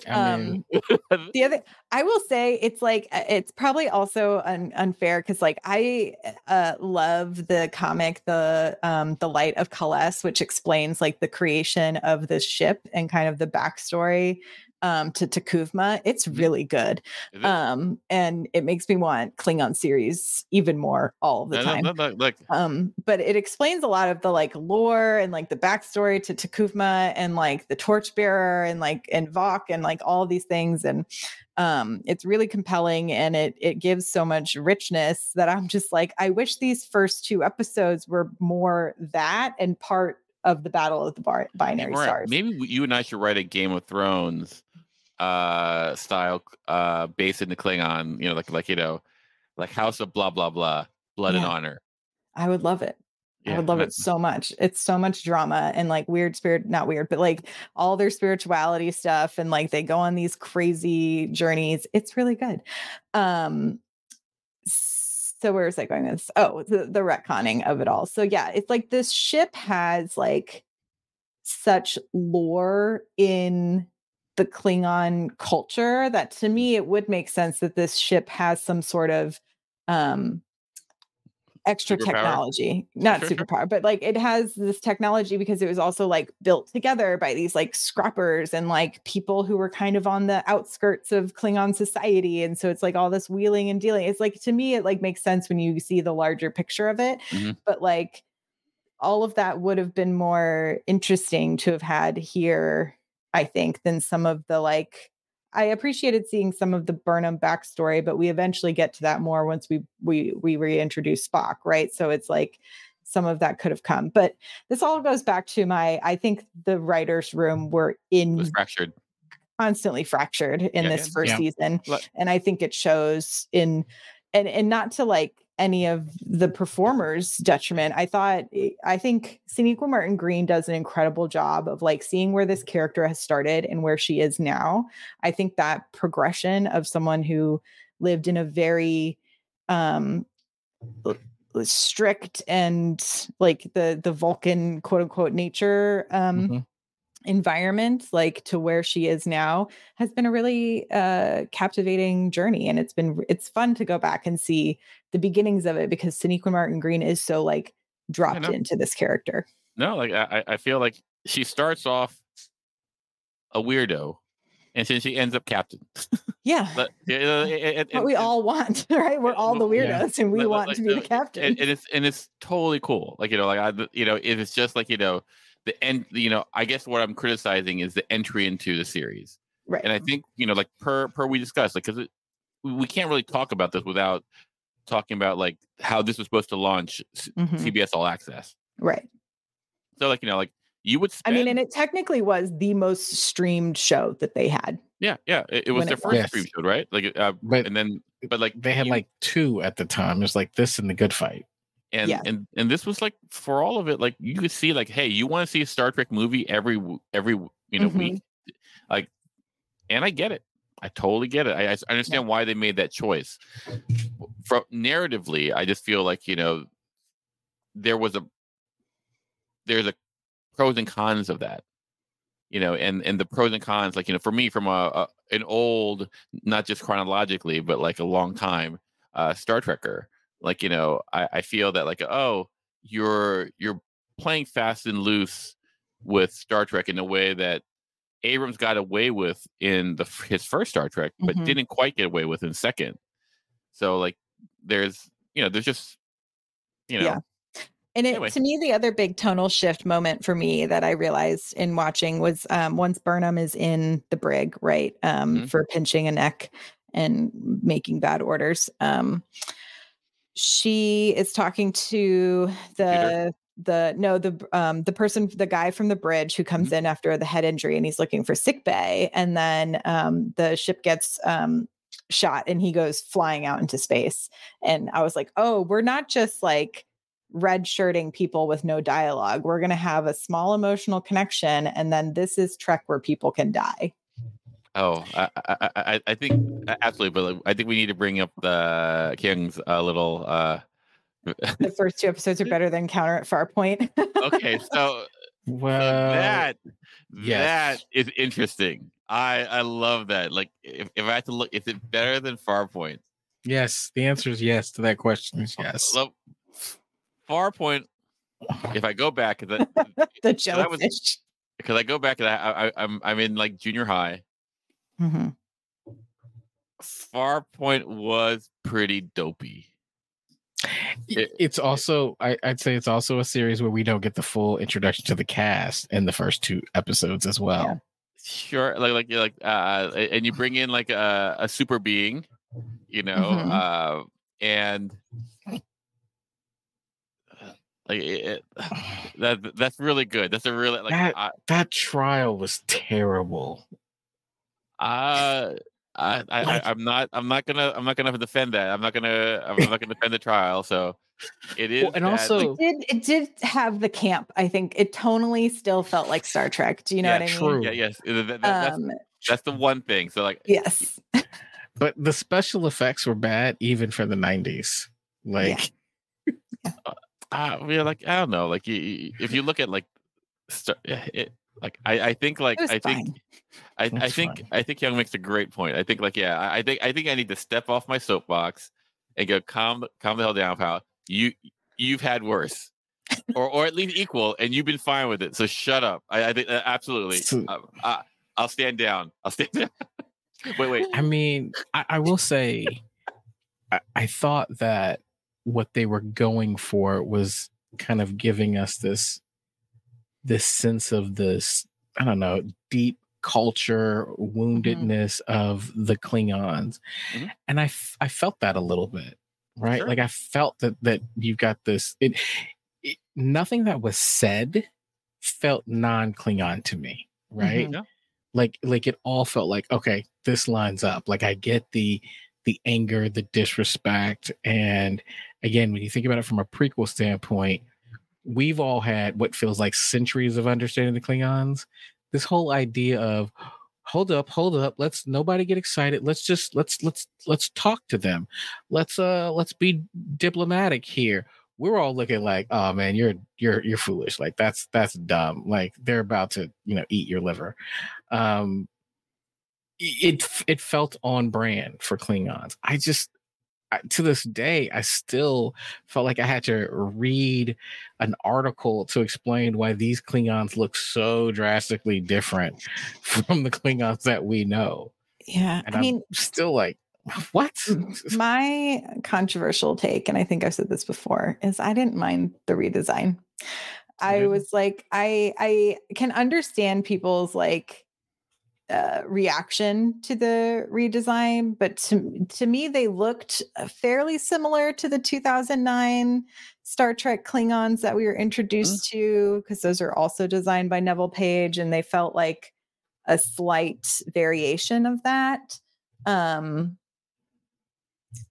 I mean, um, the other i will say it's like uh, it's probably also un- unfair because like i uh love the comic the um the light of Kahless, which explains like the creation of this ship and kind of the backstory um to T'Kuvma. It's Mhm. really good. It? Um and it makes me want Klingon series even more all the no, time. no, no, like um but it explains a lot of the like lore and like the backstory to T'Kuvma and like the torchbearer and like and Voq and like all these things and um it's really compelling and it it gives so much richness that I'm just like I wish these first two episodes were more that and part of the battle of the bar- binary Right. stars. Maybe you and I should write a Game of Thrones uh style uh based in the Klingon, you know, like like you know, like House of blah blah blah, blood and honor. I would love it. I would love it so much. It's so much drama and like weird spirit, not weird, but like all their spirituality stuff and like they go on these crazy journeys. It's really good. Um so where was I going with this? Oh, the, the retconning of it all. So yeah, it's like this ship has like such lore in the Klingon culture that to me it would make sense that this ship has some sort of um extra Superpower? technology not superpower but like it has this technology because it was also like built together by these like scrappers and like people who were kind of on the outskirts of klingon society and so it's like all this wheeling and dealing it's like to me it like makes sense when you see the larger picture of it Mhm. but like all of that would have been more interesting to have had here i think than some of the like i appreciated seeing some of the burnham backstory but we eventually get to that more once we we we reintroduce spock right so it's like some of that could have come but this all goes back to my i think the writers room were in was fractured. constantly fractured in Yeah, this first Yeah. season Like- and i think it shows in and and not to like any of the performers detriment i thought i think Sonequa martin green does an incredible job of like seeing where this character has started and where she is now i think that progression of someone who lived in a very um strict and like the the vulcan quote unquote nature um mhm. Environment like to where she is now has been a really uh captivating journey and it's been it's fun to go back and see the beginnings of it because Sonequa Martin Green is so like dropped into this character. No, like I, I feel like she starts off a weirdo, and then she ends up captain. Yeah. But, it- it- what we all want, right? We're all the Well, yeah. weirdos and we Like- want like, to be the captain. and, and it's and it's totally cool. Like you know, like I, you know, it's just like you know, the end. You know, I guess what I'm criticizing is the entry into the series, right. and I think you know, like per per we discussed, like because we can't really talk about this without talking about like how this was supposed to launch C- Mhm. CBS All Access. Right. So like you know, like you would. I mean, and it technically was the most streamed show that they had. yeah, yeah, it, it was when their it first Yes. stream show, right? Like, uh, But and then but like they had you- like two at the time. it was like this and the Good Fight. And Yeah. and and this was like for all of it like you could see like hey you want to see a star trek movie every every you know Mhm. week like and i get it i totally get it I understand why they made that choice from narratively i just feel like you know there was a there's a pros and cons of that you know and and the pros and cons like you know for me from a, a an old not just chronologically but like a long time uh star trekker like you know I, I feel that like oh you're you're playing fast and loose with star trek in a way that abrams got away with in the his first star trek but Mhm. didn't quite get away with in second so like there's you know there's just you know Yeah. And it, Anyway. to me, the other big tonal shift moment for me that I realized in watching was um, once Burnham is in the brig, right, um, Mhm. for pinching a neck and making bad orders. Um, she is talking to the the no the um the person the guy from the bridge who comes in after the head injury and he's looking for sick bay and then um the ship gets um shot and he goes flying out into space. And i was like oh we're not just like red shirting people with no dialogue. We're going to have a small emotional connection and then this is trek where people can die Oh, I, I, I, I think absolutely, but I think we need to bring up the King's uh, little. uh the first two episodes are better than counter at farpoint Okay, so, so Well, that yes. that is interesting. I I love that. Like, if, if I had to look, is it better than Farpoint? yes, the answer is yes to that question. Is yes. Look, Farpoint. If I go back, because the that jellyfish because I go back and I, I I'm I'm in like junior high. Mhm. Farpoint was pretty dopey. It- it's also I, I'd say it's also a series where we don't get the full introduction to the cast in the first two episodes as well. Sure, like like like uh, and you bring in like a, a super being, you know, Mhm. uh, and like it, it- that that's really good. That's a really like That- I, That trial was terrible. Uh, I, I, I I'm not I'm not gonna I'm not gonna defend that. I'm not gonna I'm not gonna defend the trial. So it is Well, and bad. Like, also- it did it did have the camp i think it tonally still felt like star trek do you know Yeah, what i true. mean yeah yes that- that- that's um that's the one thing. So like yes But the special effects were bad even for the 90s. Like uh, we're like I don't know, like you, you- if you look at like, st- it, like I, I think like It was I think fine. I, I think fine. I think Young makes a great point. I think like yeah, I, I think I think I need to step off my soapbox and go calm calm the hell down, pal. You you've had worse, or or at least equal, and you've been fine with it. So shut up. I, I think uh, absolutely. So- Uh, uh, I'll stand down. I'll stand down. wait wait. I mean, I, I will say, I, I thought that what they were going for was kind of giving us this this sense of this, I don't know, deep culture woundedness of the Klingons, Mhm. and I f- I felt that a little bit, right? Sure. Like I felt that that you've got this. It, it nothing that was said felt non Klingon to me, right? Mhm. Yeah. like like it all felt like okay this lines up like i get the the anger the disrespect and again when you think about it from a prequel standpoint we've all had what feels like centuries of understanding the klingons this whole idea of hold up hold up let's nobody get excited let's just let's let's let's talk to them let's uh let's be diplomatic here we're all looking like, oh man, you're you're you're foolish. Like that's that's dumb. Like they're about to, you know, eat your liver. Um it it felt on brand for Klingons. I just to this day, I still felt like I had to read an article to explain why these Klingons look so drastically different from the Klingons that we know. Yeah, And I I'm mean, still like, what? my controversial take, and I think I've said this before, is I didn't mind the redesign. I was like, I I can understand people's like uh, reaction to the redesign, but to to me they looked uh, fairly similar to the 2009 Star Trek Klingons that we were introduced to, because those are also designed by Neville Page, and they felt like a slight variation of that. Um,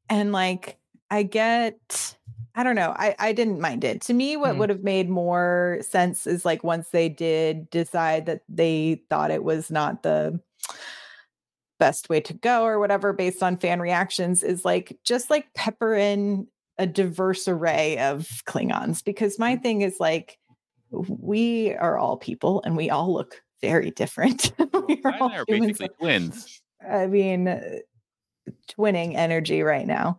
and like I get I don't know. I I didn't mind it. To me what Hmm. would have made more sense is like once they did decide that they thought it was not the best way to go or whatever based on fan reactions is like just like pepper in a diverse array of Klingons because my thing is like we are all people and we all look very different. we are all I are basically twins. I mean, uh, twinning energy right now.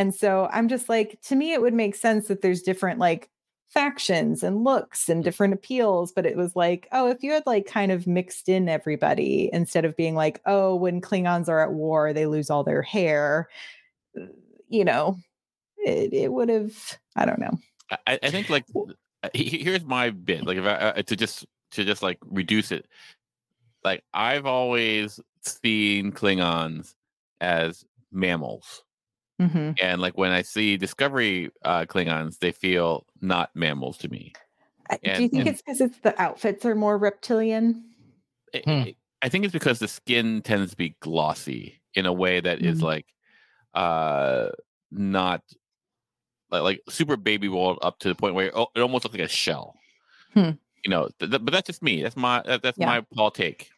And so I'm just like, to me, it would make sense that there's different like factions and looks and different appeals. But it was like, oh, if you had like kind of mixed in everybody instead of being like, oh, when Klingons are at war, they lose all their hair, uh, you know, it, it would have, I don't know. I, I think like uh, he- he- here's my bit like if I uh, to just to just like reduce it like I've always seen Klingons as mammals Mhm. and like when I see Discovery uh, Klingons they feel not mammals to me I- Do you think and- it's because it's the outfits are more reptilian? I- Hmm. I- I think it's because the skin tends to be glossy in a way that is Mhm. like uh not like, like super baby rolled up to the point where it it almost looks like a shell. Hmm. You know, th- th- but that's just me. That's my that, that's Yeah. my Paul take.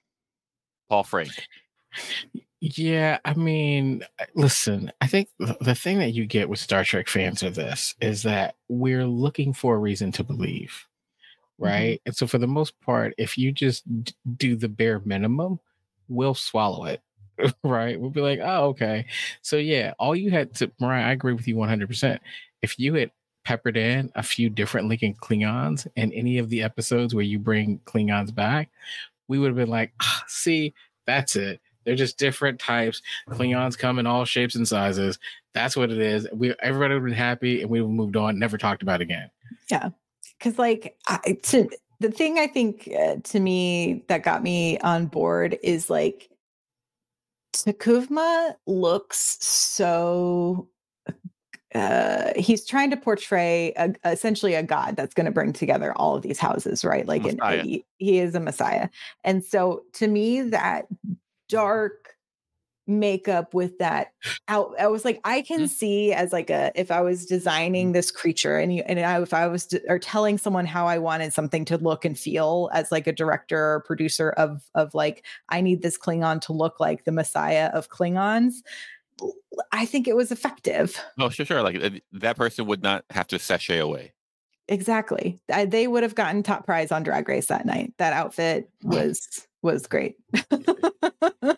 Paul Frank. Yeah, I mean, listen, I think the thing that you get with Star Trek fans of this is that we're looking for a reason to believe, right? And so, for the most part, if you just d- do the bare minimum, we'll swallow it, right? We'll be like, oh, okay. So, yeah, all you had to, Myrriah, I agree with you 100%. If you had peppered in a few different Lincoln Klingons in any of the episodes where you bring Klingons back, we would have been like, ah, see, that's it. They're just different types. Klingons come in all shapes and sizes. That's what it is. We everybody would have been happy and we would have moved on, never talked about again. Yeah. because like I, to the thing i think uh, to me that got me on board is like T'Kuvma looks so uh he's trying to portray a, essentially a god that's going to bring together all of these houses right like and he, he is a messiah and so to me that dark makeup with that out i was like i can Mhm. see as like a if i was designing this creature and you and I, if i was or telling someone how i wanted something to look and feel as like a director or producer of of like i need this klingon to look like the messiah of klingons i think it was effective Oh, sure, sure. Like uh, that person would not have to sashay away. Exactly I, they would have gotten top prize on drag race that night that outfit was was great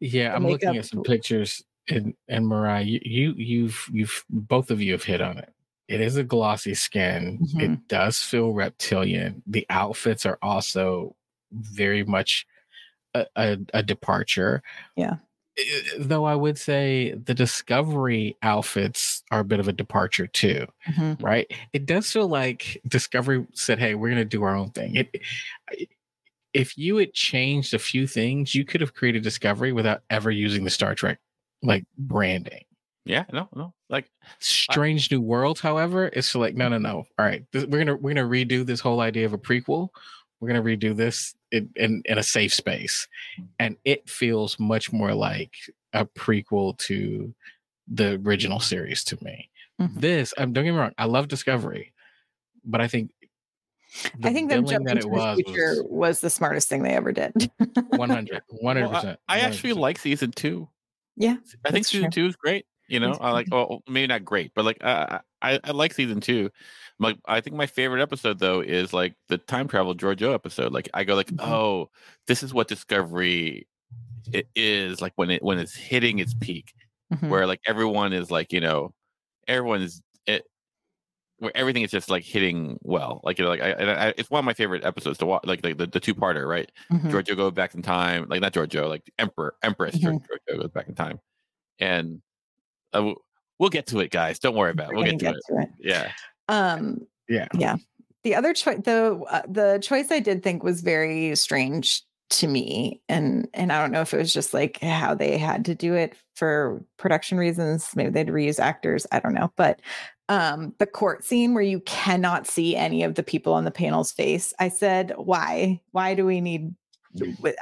Yeah, I'm looking at some pictures and and Myrriah, you, you you've you've both of you have hit on it. It is a glossy skin. Mhm. It does feel reptilian. The outfits are also very much a, a, a departure. Yeah. Eh, Though I would say the Discovery outfits are a bit of a departure too. Mhm. right? It does feel like Discovery said, "Hey, we're going to do our own thing." It, if you had changed a few things, you could have created Discovery without ever using the Star Trek like branding. Yeah, no, no. Like Strange New Worlds, however, is like, no, no, no. All right, this, we're gonna we're gonna redo this whole idea of a prequel. We're gonna redo this in, in in a safe space, and it feels much more like a prequel to the original series to me. Mhm. This, um, don't get me wrong, I love Discovery, but I think I think them billing jumping to the future was was the smartest thing they ever did. 100 well, 100%. I, I actually like season two. Yeah, I think season true. two is great. You know, I like. Well, maybe not great, but like uh, I, I like season two. My, I think my favorite episode though is like the time travel Georgiou episode. Like I go like, Mhm. oh, this is what Discovery it is like when it when it's hitting its peak, Mhm. where like everyone is like you know, everyone is it, where everything is just like hitting well. Like you know, like I, and I it's one of my favorite episodes to watch. Like the the, the two parter, right? Mhm. Georgiou goes back in time, like not Georgiou, like Emperor Empress. Georgiou goes back in time, and uh, we'll, get to it, guys. Don't worry about it. We'll get to it. Yeah. Um, Yeah. yeah. The other choice, the uh, the choice I did think was very strange to me, and and I don't know if it was just like how they had to do it for production reasons. Maybe they'd reuse actors. I don't know, but um the court scene where you cannot see any of the people on the panel's face i said why why do we need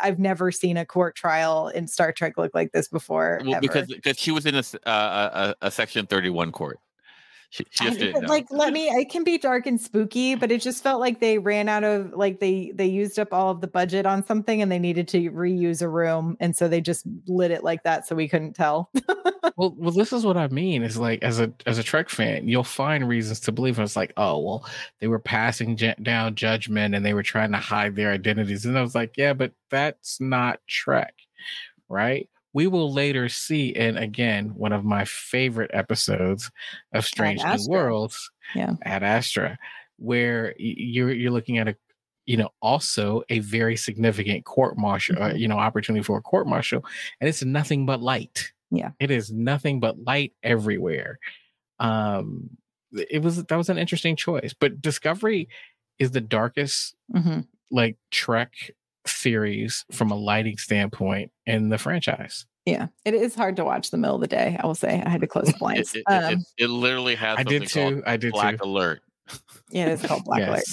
i've never seen a court trial in star trek look like this before Well, because because she was in a s- uh, a, a section thirty one court. She, she just didn't like let me it can be dark and spooky but it just felt like they ran out of like they they used up all of the budget on something and they needed to reuse a room and so they just lit it like that so we couldn't tell well, well, this is what I mean. Is like as a as a Trek fan, you'll find reasons to believe. And it's like, oh well, they were passing ju- down judgment and they were trying to hide their identities. And I was like, yeah, but that's not Trek, right? We will later see, in again, one of my favorite episodes of Strange New Worlds, Yeah. Ad Astra, where you're you're looking at a you know also a very significant court martial uh, Mhm. you know opportunity for a court martial and it's nothing but light Yeah. it is nothing but light everywhere um it was that was an interesting choice but discovery is the darkest Mhm. like trek series from a lighting standpoint in the franchise. Yeah it is hard to watch the middle of the day i will say. I had to close the blinds. it, it, um, it, it literally has i did too i did Black too. Alert. yeah it's called black alert.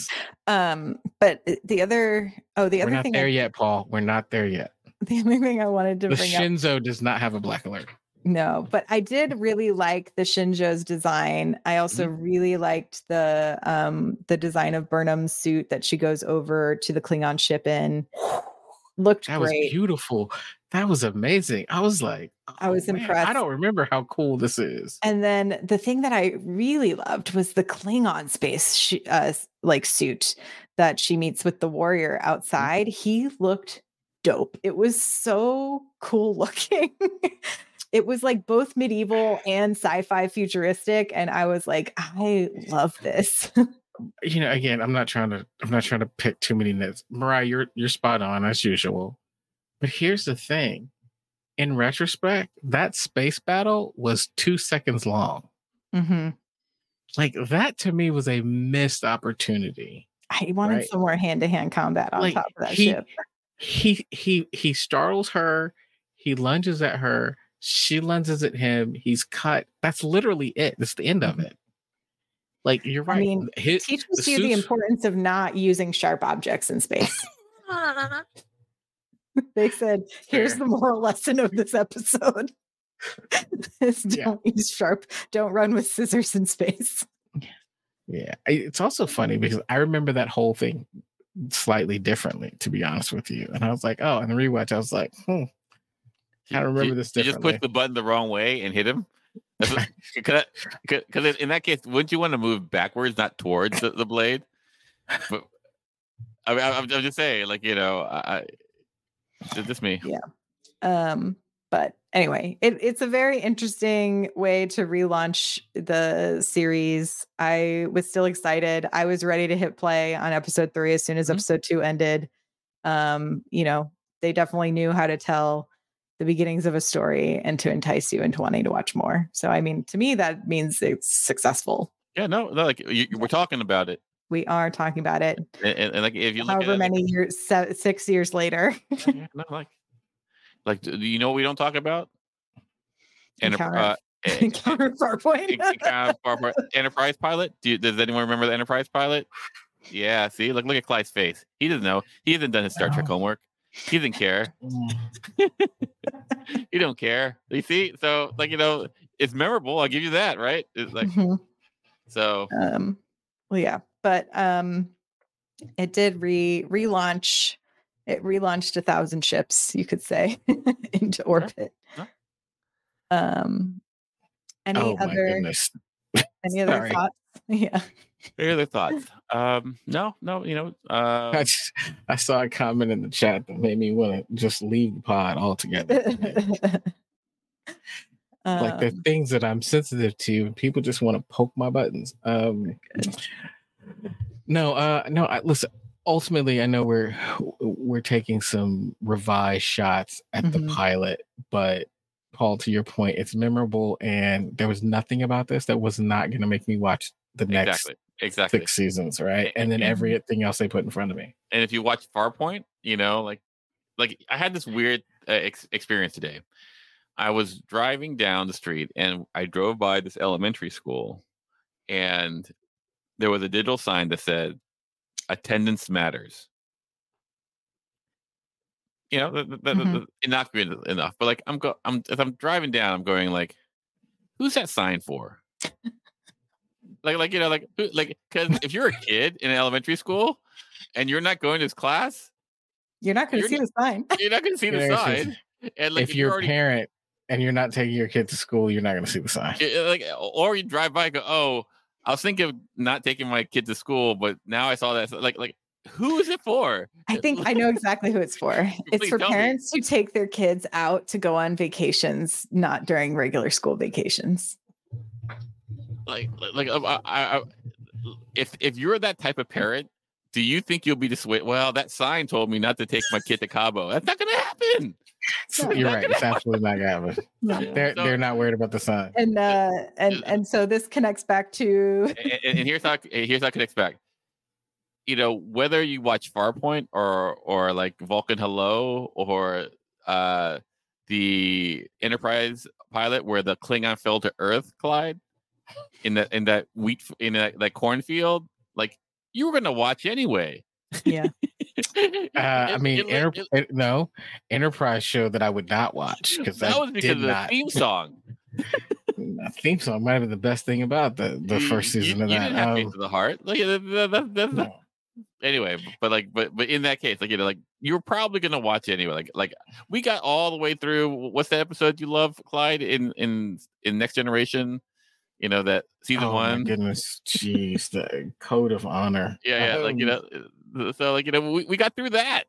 Um but the other oh the we're other not thing there I, yet paul. We're not there yet. The only thing i wanted to the bring up Shenzhou does not have a black alert No, but I did really like the Shenzhou's design. I also Mm-hmm. really liked the um the design of Burnham's suit that she goes over to the Klingon ship in. Looked That was beautiful. That was amazing. I was like, I was "Oh, man, I don't remember how cool this is. And then the thing that I really loved was the Klingon space sh- uh, like suit that she meets with the warrior Mm-hmm. outside. He looked dope. It was so cool looking. It was like both medieval and sci-fi futuristic and I was like, I love this. You know, again, I'm not trying to I'm not trying to pick too many nits. Myrriah, you're you're spot on as usual. But here's the thing. In retrospect, that space battle was two seconds long. mm-hmm. Like that to me was a missed opportunity. I wanted Right. some more hand-to-hand combat on Like, top of that he- ship. He he he startles her, he lunges at her, she lenses at him, he's cut. That's literally it. That's the end of Mhm. it. Like you're right. I right. mean, His- Teaches the you the importance of not using sharp objects in space. they said, here's Fair. the moral lesson of this episode. is don't use sharp, don't run with scissors in space. Yeah, it's also funny because I remember that whole thing slightly differently, to be honest with you. And I was like, oh, and the rewatch, I was like, hmm, I remember you, this You just push the button the wrong way and hit him. Because in that case, wouldn't you want to move backwards, not towards the, the blade? But I mean, I'm, I'm just saying, like you know, I, I just me. Yeah. Um, but anyway, it, it's a very interesting way to relaunch the series. I was still excited. I was ready to hit play on episode three as soon as Mhm. episode two ended. Um, you know, they definitely knew how to tell the beginnings of a story and to entice you into wanting to watch more. So, I mean, to me, that means it's successful. Yeah, no, no like you, we're talking about it, We are talking about it. and, and, and like if you look However at it, many years, se- six years later, yeah, no, like, like, do you know what we don't talk about? Uh, encounter Farpoint. Encounter Farpoint- Enterprise pilot. Do you, does anyone remember the Enterprise pilot? Yeah. See, look, look at Clyde's face. He doesn't know. He hasn't done his Star Trek homework. He doesn't care. He don't care. You see, so like you know, it's memorable. I'll give you that, right? It's like Mhm. so. um well yeah but um it did re relaunch it relaunched a thousand ships you could say into orbit um any Oh other. Any other Sorry. thoughts? Yeah. Any other thoughts? Um, no, no. You know, uh, I, just, I saw a comment in the chat that made me want to just leave the pod altogether. like the Um, things that I'm sensitive to, people just want to poke my buttons. Um, no, uh, no. I, listen, ultimately, I know we're we're taking some revised shots at the Mhm. pilot, but Paul, to your point, it's memorable, and there was nothing about this that was not going to make me watch the next exactly, exactly. six seasons, right? And then everything else they put in front of me. and if you watch Farpoint, you know, like, like I had this weird uh, ex- experience today. I was driving down the street and I drove by this elementary school, and there was a digital sign that said "Attendance matters." You know, that, that, Mhm. that- innocuous enough, but like I'm go, I'm as I'm driving down, I'm going like, "Who's that sign for?" like, like you know, like, who, like, because if you're a kid in elementary school and you're not going to this class, You're not going to see the sign. you're not going to see the sign. And like if you're a already, parent and you're not taking your kid to school, you're not going to see the sign. like, or you drive by and go, oh, I was thinking of not taking my kid to school, but now I saw that. Like, like, who is it for? I think I know exactly who it's for. It's for tell me. parents who take their kids out to go on vacations, not during regular school vacations. Like, like, like I, I, I, if if you're that type of parent, do you think you'll be dissuaded? Well, that sign told me not to take my kid to Cabo. That's not going to happen. So No, you're right. gonna It's absolutely not going to happen. They're, So- they're not worried about the sign. And uh and and so this connects back to and, and- and here's how here's how I can expect. You know, whether you watch Farpoint or or like Vulcan Hello or uh the Enterprise pilot where the Klingon fell to Earth, Clyde, in that in that wheat f- in that, that cornfield, like you were gonna watch anyway. yeah. Uh, I mean, it- Enter- it- it- no, Enterprise show that I would not watch because that I was because did of the not. theme song. The theme song might have been the best thing about the, the first season you, of that. didn't have Um, Faith of the Heart. Like, that- that- that- that's no. Anyway but like but but in that case like you know like you're probably gonna watch it anyway like like we got all the way through what's the episode you love clyde in in in next generation? You know that season oh my one? goodness, jeez, the code of honor. yeah yeah like you Um, know uh, so like you know we, we got through that.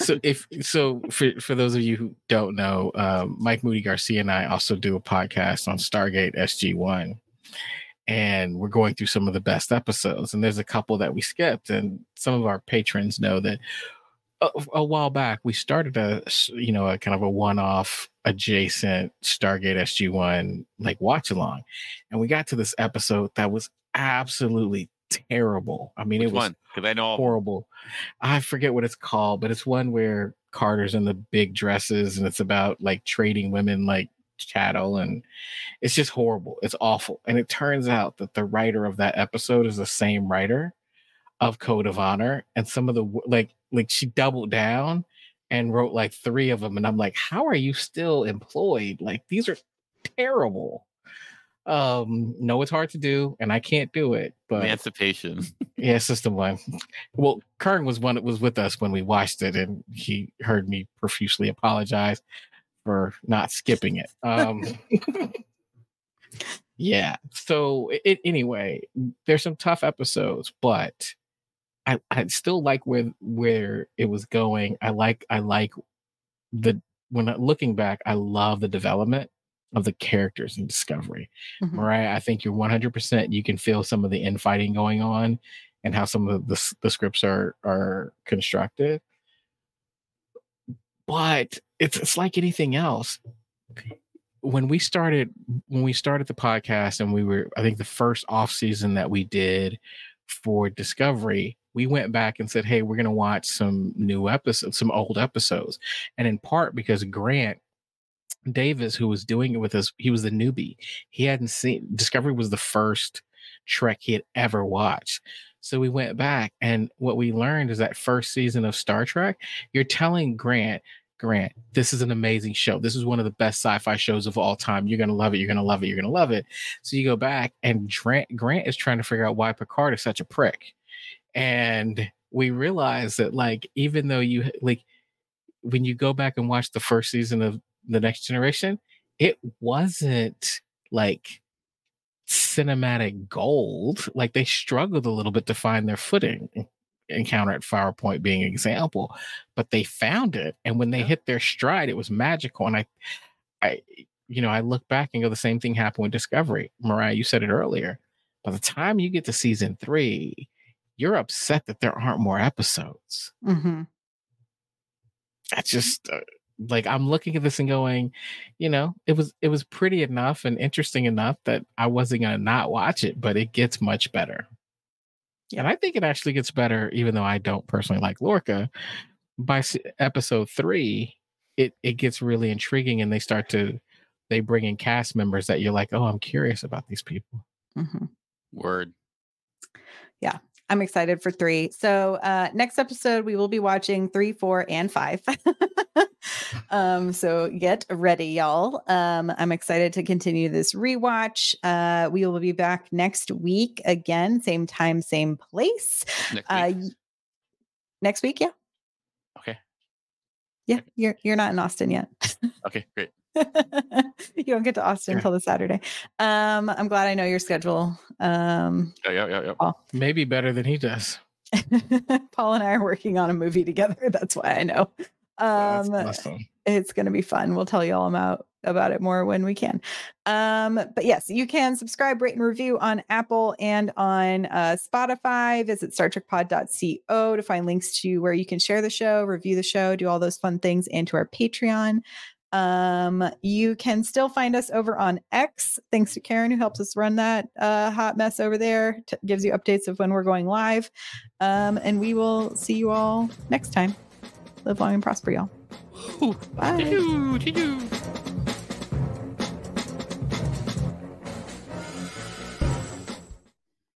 So if so for for those of you who don't know um, mike moody garcia and i also do a podcast on stargate sg1 and we're going through some of the best episodes and there's a couple that we skipped and some of our patrons know that a, a while back we started a you know a kind of a one-off adjacent stargate sg1 like watch along and we got to this episode that was absolutely terrible i mean which it was because i know all of them. horrible. I forget what it's called, but it's one where Carter's in the big dresses and it's about like trading women like chattel and it's just horrible. It's awful. And it turns out that the writer of that episode is the same writer of Code of Honor and some of the like like she doubled down and wrote like 3 of them and I'm like, "How are you still employed? Like these are terrible." Um no it's hard to do and I can't do it, but emancipation yeah, System One. Well, Kern was one that was with us when we watched it, and he heard me profusely apologize for not skipping it. Um, yeah. So, it, anyway, there's some tough episodes, but I, I still like where where it was going. I like I like the when I, looking back, I love the development of the characters in Discovery. Mhm. Myrriah, I think you're 100%. You can feel some of the infighting going on and how some of the, the scripts are are constructed. But it's it's like anything else. When we started when we started the podcast and we were I think the first off season that we did for Discovery, we went back and said, "Hey, we're going to watch some new episodes, some old episodes." And in part because Grant Davis, who was doing it with us, he was the newbie. He hadn't seen Discovery was the first Trek he had ever watched. So we went back, and what we learned is that first season of Star Trek, you're telling Grant, Grant, this is an amazing show. This is one of the best sci-fi shows of all time. You're gonna love it. You're gonna love it. You're gonna love it. So you go back, and Grant, Grant is trying to figure out why Picard is such a prick, and we realize that like even though you like when you go back and watch the first season of the next generation it wasn't like cinematic gold. Like they struggled a little bit to find their footing. Encounter at Farpoint being an example, but they found it, and when they hit their stride, it was magical. And I, I, you know, I look back and go, the same thing happened with Discovery. Myrriah, you said it earlier. By the time you get to season three, you're upset that there aren't more episodes. Mm-hmm. That's just uh, like I'm looking at this and going, you know, it was it was pretty enough and interesting enough that I wasn't gonna not watch it, but it gets much better. Yeah. And I think it actually gets better, even though I don't personally like Lorca. By episode three, it it gets really intriguing, and they start to they bring in cast members that you're like, oh, I'm curious about these people. Mm-hmm. Word. Yeah, I'm excited for three. So uh next episode we will be watching three, four, and five. um, so get ready, y'all. Um, I'm excited to continue this rewatch. Uh, we will be back next week again, same time, same place. Next Uh, week. next week, yeah, okay. yeah. You're you're not in Austin yet. Okay. Great. you don't get to Austin Sure. until the Saturday. Um, I'm glad I know your schedule. Um, Yeah. Yeah. Yeah. yeah. Maybe better than he does. Paul and I are working on a movie together. That's why I know. That's Um, awesome. it's going to be fun. We'll tell you all about about it more when we can. Um, but yes, you can subscribe, rate, and review on Apple and on uh, Spotify. Visit Star Trek StarTrekPod.co to find links to where you can share the show, review the show, do all those fun things, and to our Patreon. Um, you can still find us over on X. Thanks to Karen who helps us run that uh, hot mess over there. T- gives you updates of when we're going live. Um, and we will see you all next time. Live long and prosper, y'all. Bye. Choo-choo, choo-choo.